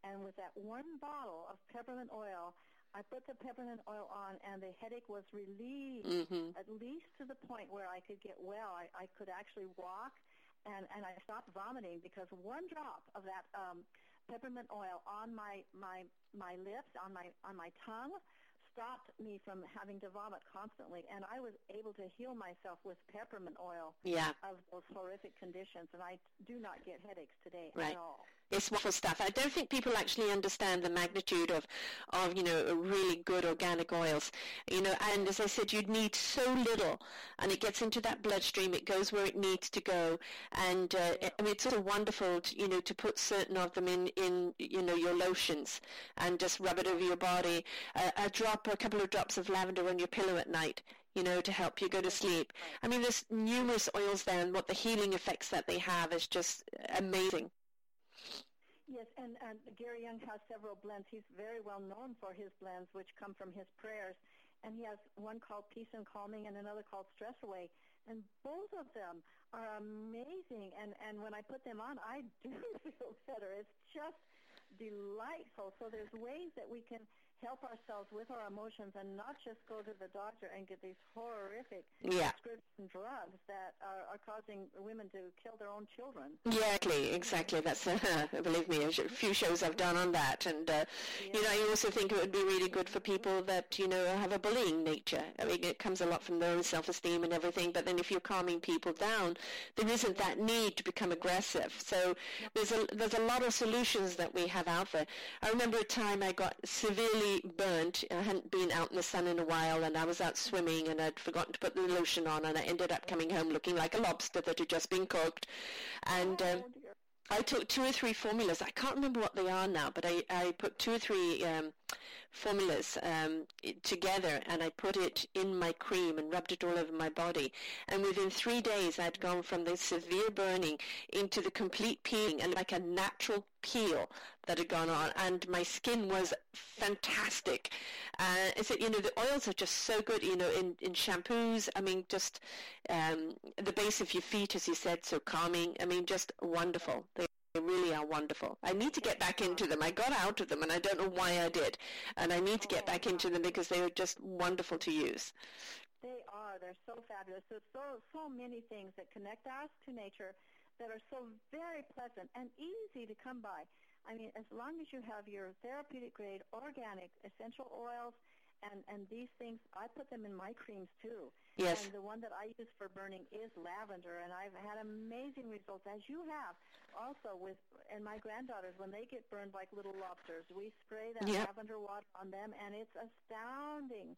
And with that one bottle of peppermint oil, I put the peppermint oil on, and the headache was relieved, Mhm. at least to the point where I could get well. I, I could actually walk, and, and I stopped vomiting because one drop of that um, peppermint oil on my, my, my lips, on my, on my tongue, stopped me from having to vomit constantly, and I was able to heal myself with peppermint oil yeah. of those horrific conditions, and I do not get headaches today Right. at all. It's wonderful stuff. I don't think people actually understand the magnitude of, of you know, really good organic oils. You know, and as I said, you need so little, and it gets into that bloodstream. It goes where it needs to go, and uh, I mean, it's of wonderful, to, you know, to put certain of them in, in, you know, your lotions and just rub it over your body. A drop, a couple of drops of lavender on your pillow at night you know, to help you go to sleep. I mean, there's numerous oils there, and what the healing effects that they have is just amazing. Yes, and, and Gary Young has several blends. He's very well known for his blends, which come from his prayers. And he has one called Peace and Calming and another called Stress Away. And both of them are amazing. And, and when I put them on, I do feel better. It's just delightful. So there's ways that we can help ourselves with our emotions and not just go to the doctor and get these horrific Yeah. prescription drugs that are, are causing women to kill their own children. Exactly, exactly. That's uh, believe me, a few shows I've done on that, and uh, you know, I also think it would be really good for people that you know have a bullying nature. I mean, it comes a lot from their own self-esteem and everything. But then, if you're calming people down, there isn't that need to become aggressive. So there's a there's a lot of solutions that we have out there. I remember a time I got severely burnt. I hadn't been out in the sun in a while, and I was out swimming, and I'd forgotten to put the lotion on, and I ended up coming home looking like a lobster that had just been cooked. And um, oh dear. I took two or three formulas. I can't remember what they are now, but I, I put two or three um, formulas um, together and I put it in my cream and rubbed it all over my body. And within three days, I'd gone from the severe burning into the complete peeling and like a natural peel that had gone on. And my skin was fantastic. Uh, is it, you know, the oils are just so good, you know, in, in shampoos. I mean, just um, the base of your feet, as you said, so calming. I mean, just wonderful. They they really are wonderful. I need to get back into them. I got out of them, and I don't know why I did. And I need to get back into them because they are just wonderful to use. They are. They're so fabulous. There's so so many things that connect us to nature that are so very pleasant and easy to come by. I mean, as long as you have your therapeutic grade organic essential oils and and these things, I put them in my creams too. Yes. And the one that I use for burning is lavender, and I've had amazing results, as you have. Also with and my granddaughters, when they get burned like little lobsters, we spray that Yep. lavender water on them, and it's astounding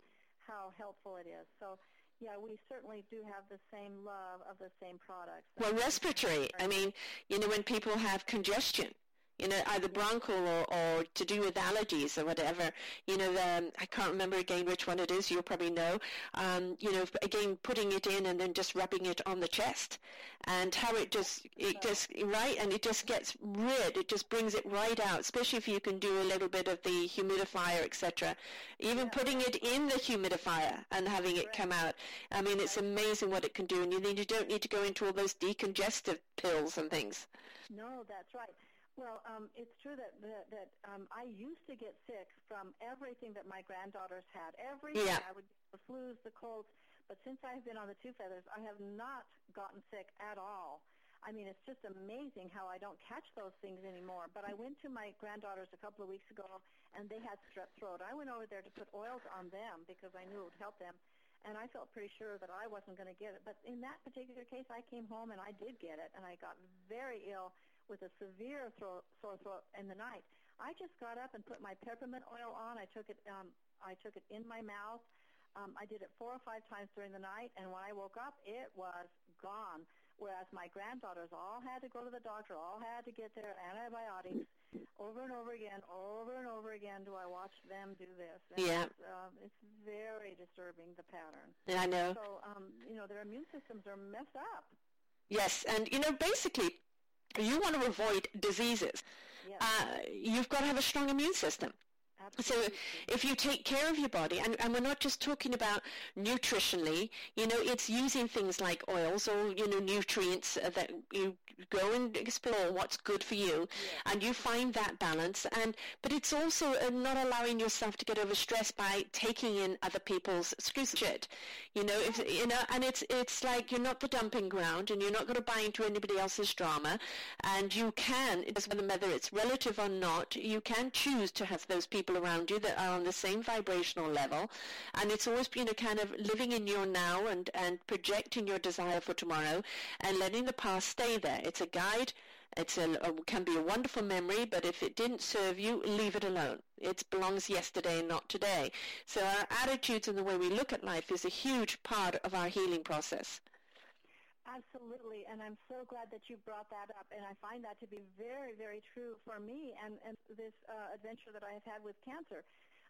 how helpful it is. So yeah, we certainly do have the same love of the same products. Well, respiratory. I mean, you know, when people have congestion, you know, either bronchial or, or to do with allergies or whatever. You know, the, I can't remember again which one it is. You'll probably know. Um, you know, again, putting it in and then just rubbing it on the chest, and how it just, it just right, and it just gets rid. It just brings it right out. Especially if you can do a little bit of the humidifier, etc. Even Yeah. putting it in the humidifier and having it come out. I mean, it's amazing what it can do, and you, you don't need to go into all those decongestive pills and things. No, that's right. Well, um, it's true that that, that um, I used to get sick from everything that my granddaughters had. Everything Yeah. I would get the flus, the colds. But since I've been on the two feathers, I have not gotten sick at all. I mean, it's just amazing how I don't catch those things anymore. But I went to my granddaughters a couple of weeks ago, and they had strep throat. I went over there to put oils on them because I knew it would help them. And I felt pretty sure that I wasn't going to get it. But in that particular case, I came home and I did get it, and I got very ill with a severe throat, sore throat in the night. I just got up and put my peppermint oil on. I took it. Um, I took it in my mouth. Um, I did it four or five times during the night, and when I woke up, it was gone. Whereas my granddaughters all had to go to the doctor, all had to get their antibiotics over and over again, over and over again. Do I watch them do this? And Yeah. It's, um, it's very disturbing the pattern. I know. So um, you know their immune systems are messed up. Yes, and you know, basically, you want to avoid diseases. Yes, Uh, you've got to have a strong immune system. So if you take care of your body, and, and we're not just talking about nutritionally, you know, it's using things like oils or, you know, nutrients uh, that you go and explore what's good for you and you find that balance. And But it's also uh, not allowing yourself to get overstressed by taking in other people's excuse shit. You know, if, you know, and it's, it's like you're not the dumping ground and you're not going to buy into anybody else's drama and you can, it doesn't matter whether it's relative or not, you can choose to have those people around you that are on the same vibrational level. And it's always you know kind of living in your now and and projecting your desire for tomorrow and letting the past stay there. It's a guide. It's a, a can be a wonderful memory but if it didn't serve you leave it alone. It belongs yesterday and not today. So our attitudes and the way we look at life is a huge part of our healing process Absolutely, and I'm so glad that you brought that up, and I find that to be very, very true for me and, and this uh, adventure that I have had with cancer.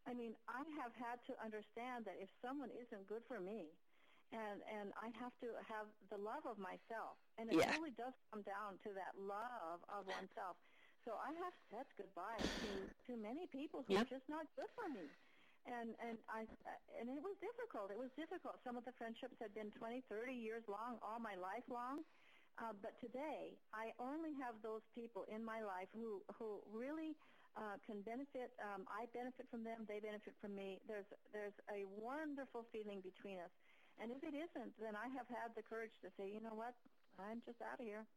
I mean, I have had to understand that if someone isn't good for me, and and I have to have the love of myself, and it Yeah. really does come down to that love of oneself. So I have said goodbye to to many people who Yeah. are just not good for me and and I and it was difficult. It was difficult. Some of the friendships had been 20, 30 years long, all my life long. Uh, but today, I only have those people in my life who who really uh, can benefit. Um, I benefit from them. They benefit from me. There's there's a wonderful feeling between us. And if it isn't, then I have had the courage to say, you know what, I'm just out of here.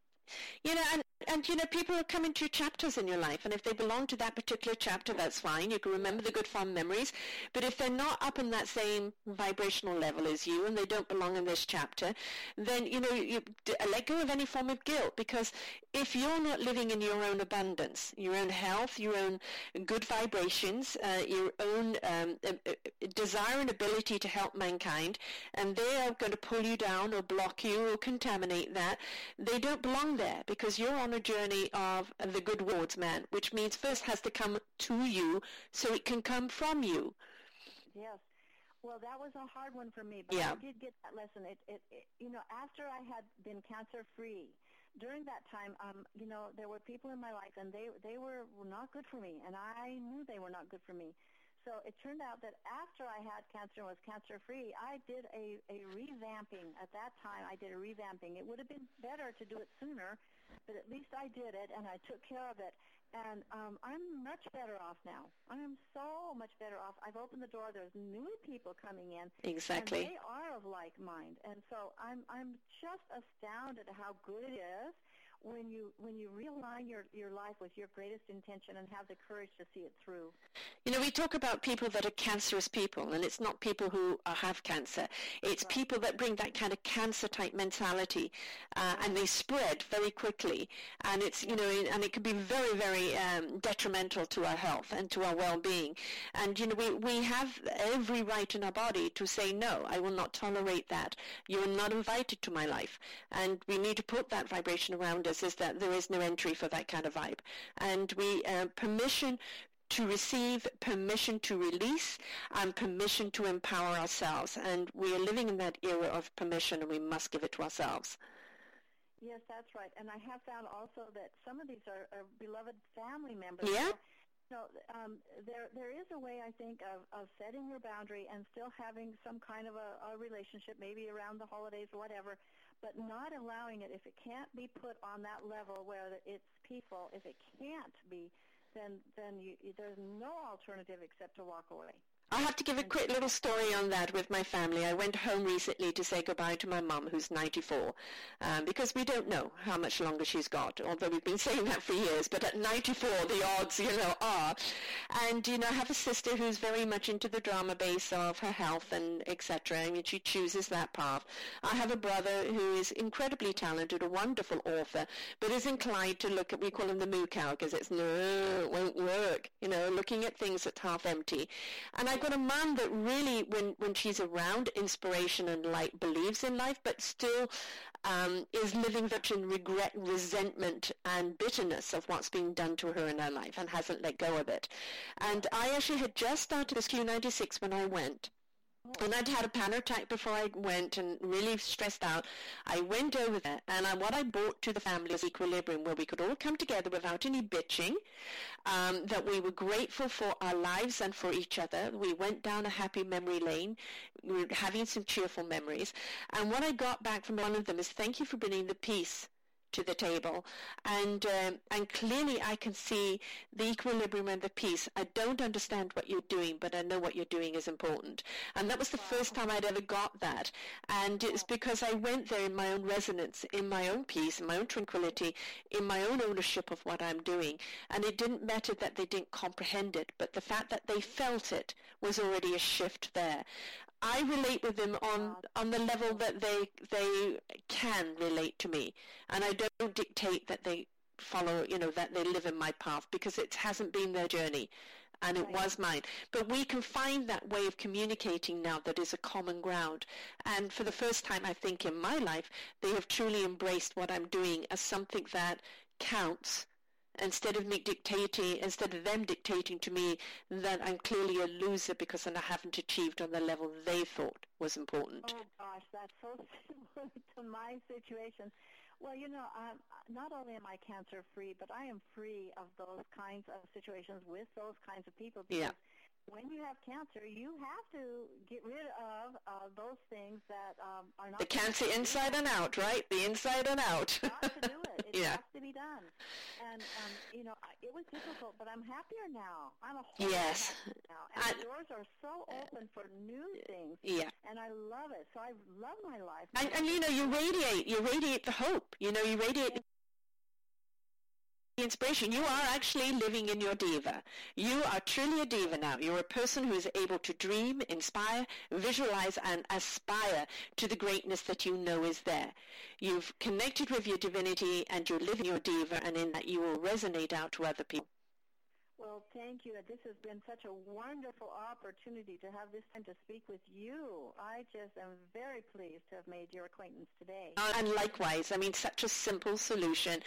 You know, and, and you know, people are coming to chapters in your life, and if they belong to that particular chapter, that's fine. You can remember the good fond memories. But if they're not up in that same vibrational level as you, and they don't belong in this chapter, then you know, you let go of any form of guilt because if you're not living in your own abundance, your own health, your own good vibrations, uh, your own um, uh, uh, desire and ability to help mankind, and they are going to pull you down or block you or contaminate that, they don't belong there because you're on a journey of the good words, man, which means first has to come to you so it can come from you. Yes. Well, that was a hard one for me, but Yeah. I did get that lesson. It, it, it, you know, after I had been cancer free, during that time, um, you know, there were people in my life, and they they were not good for me, and I knew they were not good for me. So it turned out that after I had cancer and was cancer free, I did a, a revamping. At that time, I did a revamping. It would have been better to do it sooner, but at least I did it, and I took care of it. And um, I'm much better off now. I am so much better off. I've opened the door. There's new people coming in. Exactly. And they are of like mind. And so I'm I'm just astounded at how good it is when you when you realign your your life with your greatest intention and have the courage to see it through. You know, we talk about people that are cancerous people, and it's not people who uh, have cancer. It's Right. people that bring that kind of cancer-type mentality, uh, and they spread very quickly. And it's, you know, and it can be very, very um, detrimental to our health and to our well-being. And, you know, we, we have every right in our body to say, no, I will not tolerate that. You're not invited to my life. And we need to put that vibration around us is that there is no entry for that kind of vibe. And we, uh, permission to receive, permission to release, and permission to empower ourselves. And we are living in that era of permission, and we must give it to ourselves. Yes, that's right. And I have found also that some of these are, are beloved family members. Yeah. So, so um, there there is a way I think of, of setting your boundary and still having some kind of a, a relationship, maybe around the holidays or whatever, but not allowing it if it can't be put on that level where it's peaceful. If it can't be, then then you, there's no alternative except to walk away. I have to give a quick little story on that with my family. I went home recently to say goodbye to my mum, who's 94, um, because we don't know how much longer she's got, although we've been saying that for years. But at 94, the odds, you know, are. And, you know, I have a sister who's very much into the drama base of her health and etc. I mean, she chooses that path. I have a brother who is incredibly talented, a wonderful author, but is inclined to look at, we call him the moo cow, because it's, no, it won't work, you know, looking at things that's half empty. And I've got a man that really, when, when she's around inspiration and light, believes in life, but still um, is living such in regret, resentment, and bitterness of what's being done to her in her life and hasn't let go of it. And I actually had just started this Q96 when I went. And I'd had a panic attack before I went and really stressed out. I went over there and I, what I brought to the family was equilibrium where we could all come together without any bitching, um, that we were grateful for our lives and for each other. We went down a happy memory lane. We were having some cheerful memories. And what I got back from one of them is thank you for bringing the peace to the table. And um, and clearly I can see the equilibrium and the peace. I don't understand what you're doing but I know what you're doing is important. And that was the first time I'd ever got that. And it's because I went there in my own resonance in my own peace in my own tranquility in my own ownership of what I'm doing. And it didn't matter that they didn't comprehend it but the fact that they felt it was already a shift there I relate with them on on the level that they they can relate to me, and I don't dictate that they follow, you know, that they live in my path because it hasn't been their journey, and it Right. was mine. But we can find that way of communicating now that is a common ground, and for the first time, I think in my life, they have truly embraced what I'm doing as something that counts instead of me dictating, instead of them dictating to me that I'm clearly a loser because I haven't achieved on the level they thought was important. Oh gosh, that's so similar to my situation. Well, you know, I'm, not only am I cancer free, but I am free of those kinds of situations with those kinds of people. Because Yeah. When you have cancer, you have to get rid of uh, those things that um, are not The cancer inside and out, right? The inside and out. got to do it. It yeah. has to be done. And um, you know, it was difficult, but I'm happier now. I'm a whole Yes. now, and I- the doors are so open for new things, Yeah. and I love it. So I love my life. And, and you know, you radiate, you radiate the hope. You know, you radiate the inspiration. You are actually living in your diva. You are truly a diva now. You're a person who is able to dream, inspire, visualize, and aspire to the greatness that you know is there. You've connected with your divinity and you're living your diva, and in that you will resonate out to other people. Well, thank you. This has been such a wonderful opportunity to have this time to speak with you. I just am very pleased to have made your acquaintance today. And likewise, I mean, such a simple solution.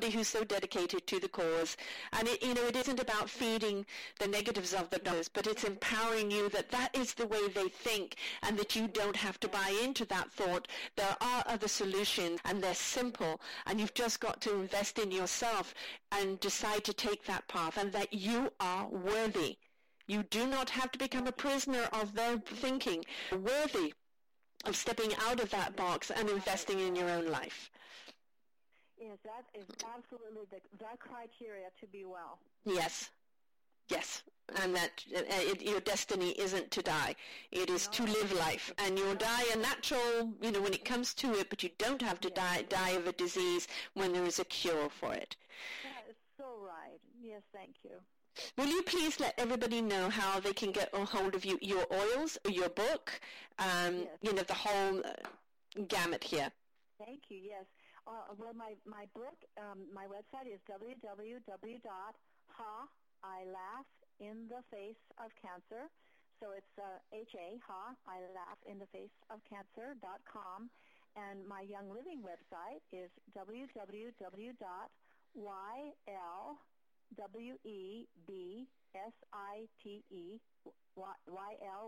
Who's so dedicated to the cause. And, it, you know, it isn't about feeding the negatives of the numbers, but it's empowering you that that is the way they think and that you don't have to buy into that thought. There are other solutions and they're simple and you've just got to invest in yourself and decide to take that path and that you are worthy. You do not have to become a prisoner of their thinking. Worthy of stepping out of that box and investing in your own life. Yes, that is absolutely the, the criteria to be well. Yes. Yes. and that uh, it, your destiny isn't to die. It is to live life, and you'll die a natural, you know, when it comes to it. But you don't have to die die of a disease when there is a cure for it. That is so right. Yes, thank you. Will you please let everybody know how they can get a hold of you, your oils, your book, um, Yes. you know, the whole uh, gamut here. Thank you. Yes. Uh, well, my my book, um, my website is www.ha I laugh in the face of cancer. So it's uh, H A ha I laugh in the face of cancer dot com, and my Young Living website is www.ylwebsite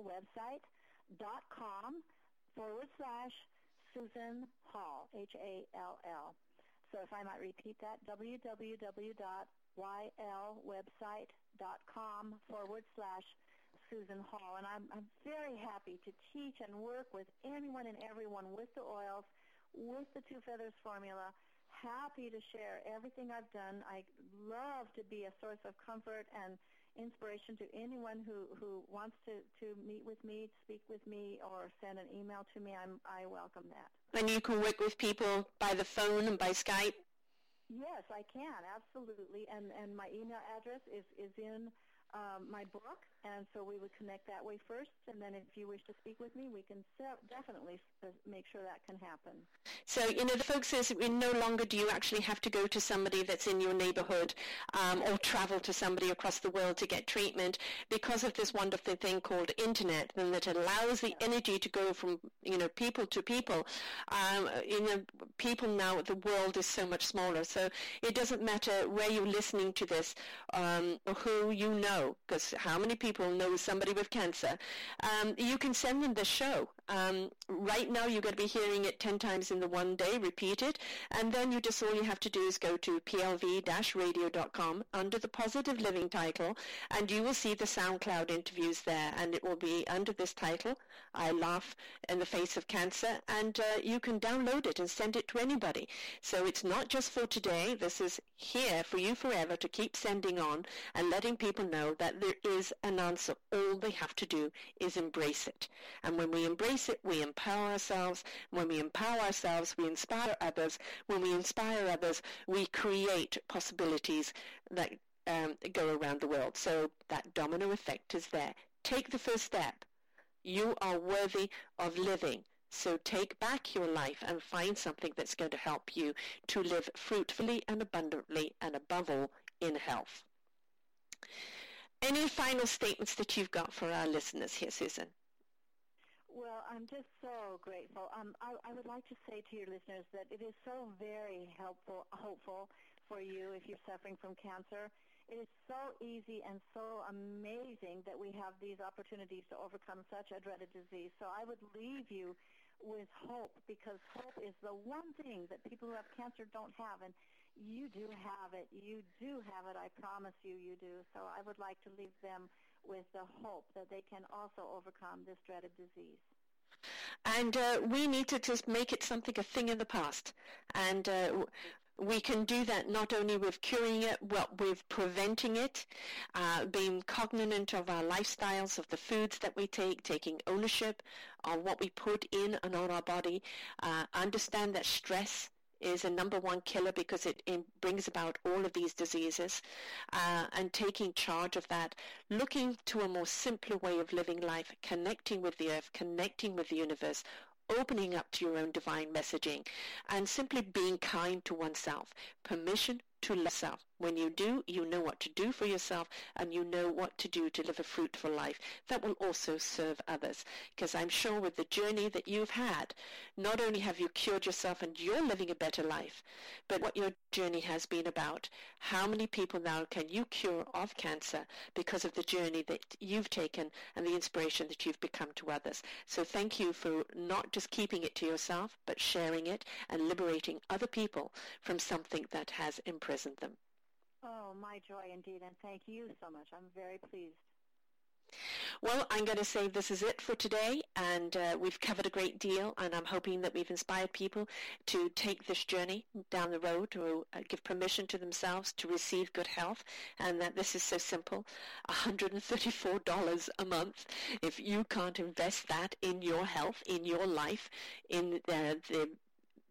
website dot com forward slash Susan Hall, H-A-L-L. So if I might repeat that, www.ylwebsite.com forward slash Susan Hall. And I'm, I'm very happy to teach and work with anyone and everyone with the oils, with the Two Feathers formula. Happy to share everything I've done. I love to be a source of comfort and inspiration to anyone who, who wants to, to meet with me, speak with me, or send an email to me. I'm, I welcome that. And you can work with people by the phone and by Skype. Yes, I can absolutely, and and my email address is is in um, my book, and so we would connect that way first, and then if you wish to speak with me, we can definitely make sure that can happen. So, you know, the folks we no longer do you actually have to go to somebody that's in your neighborhood um, or travel to somebody across the world to get treatment because of this wonderful thing called internet and that allows the energy to go from, you know, people to people. Um, you know, people now, the world is so much smaller. So it doesn't matter where you're listening to this um, or who you know because how many people know somebody with cancer. Um, you can send them the show. Um, right now you're going to be hearing it 10 times in the one day, repeat it, and then you just all you have to do is go to plv-radio.com under the positive living title and you will see the SoundCloud interviews there and it will be under this title, I Laugh in the Face of Cancer, and uh, you can download it and send it to anybody. So it's not just for today, this is here for you forever to keep sending on and letting people know that there is an answer. All they have to do is embrace it. And when we embrace it, we empower ourselves. When we empower ourselves, we inspire others. When we inspire others, we create possibilities that um, go around the world. So that domino effect is there. Take the first step. You are worthy of living. So take back your life and find something that's going to help you to live fruitfully and abundantly and above all in health. Any final statements that you've got for our listeners here, Susan? Well, I'm just so grateful. Um, I, I would like to say to your listeners that it is so very helpful, hopeful for you if you're suffering from cancer. It is so easy and so amazing that we have these opportunities to overcome such a dreaded disease. So I would leave you with hope because hope is the one thing that people who have cancer don't have. And you do have it. You do have it. I promise you, you do. So I would like to leave them with the hope that they can also overcome this dreaded disease. And uh, we need to just make it something, a thing in the past. And uh, we can do that not only with curing it, but with preventing it, uh, being cognizant of our lifestyles, of the foods that we take, taking ownership of what we put in and on our body, uh, understand that stress is a number one killer because it, it brings about all of these diseases uh, and taking charge of that, looking to a more simpler way of living life, connecting with the earth, connecting with the universe, opening up to your own divine messaging, and simply being kind to oneself. Permission to love self. When you do, you know what to do for yourself and you know what to do to live a fruitful life that will also serve others. Because I'm sure with the journey that you've had, not only have you cured yourself and you're living a better life, but what your journey has been about. How many people now can you cure of cancer because of the journey that you've taken and the inspiration that you've become to others? So thank you for not just keeping it to yourself, but sharing it and liberating other people from something that has imprisoned them. Oh, my joy indeed, and thank you so much. I'm very pleased. Well, I'm going to say this is it for today, and uh, we've covered a great deal, and I'm hoping that we've inspired people to take this journey down the road, to uh, give permission to themselves to receive good health, and that this is so simple, $134 a month. If you can't invest that in your health, in your life, in uh, the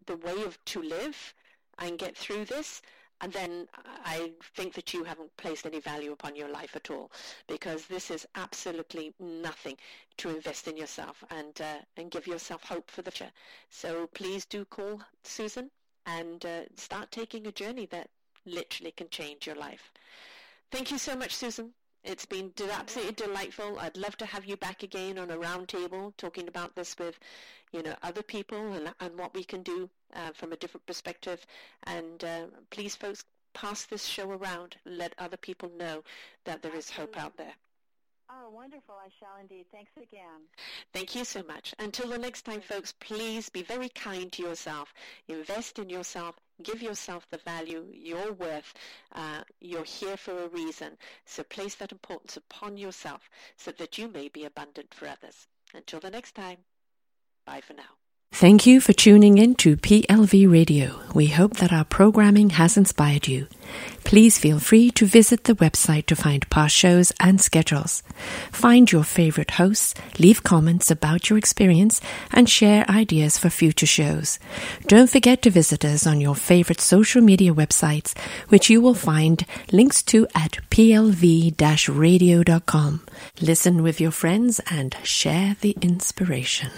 the way of to live, and get through this, and then I think that you haven't placed any value upon your life at all because this is absolutely nothing to invest in yourself and uh, and give yourself hope for the future. So please do call Susan and uh, start taking a journey that literally can change your life. Thank you so much, Susan. It's been absolutely delightful. I'd love to have you back again on a roundtable talking about this with, you know, other people and, and what we can do uh, from a different perspective. And uh, please, folks, pass this show around. Let other people know that there is hope out there. Oh, wonderful. I shall indeed. Thanks again. Thank you so much. Until the next time, folks, please be very kind to yourself. Invest in yourself. Give yourself the value you're worth. Uh, you're here for a reason. So place that importance upon yourself so that you may be abundant for others. Until the next time, bye for now. Thank you for tuning in to PLV Radio. We hope that our programming has inspired you. Please feel free to visit the website to find past shows and schedules. Find your favorite hosts, leave comments about your experience, and share ideas for future shows. Don't forget to visit us on your favorite social media websites, which you will find links to at plv-radio.com. Listen with your friends and share the inspiration.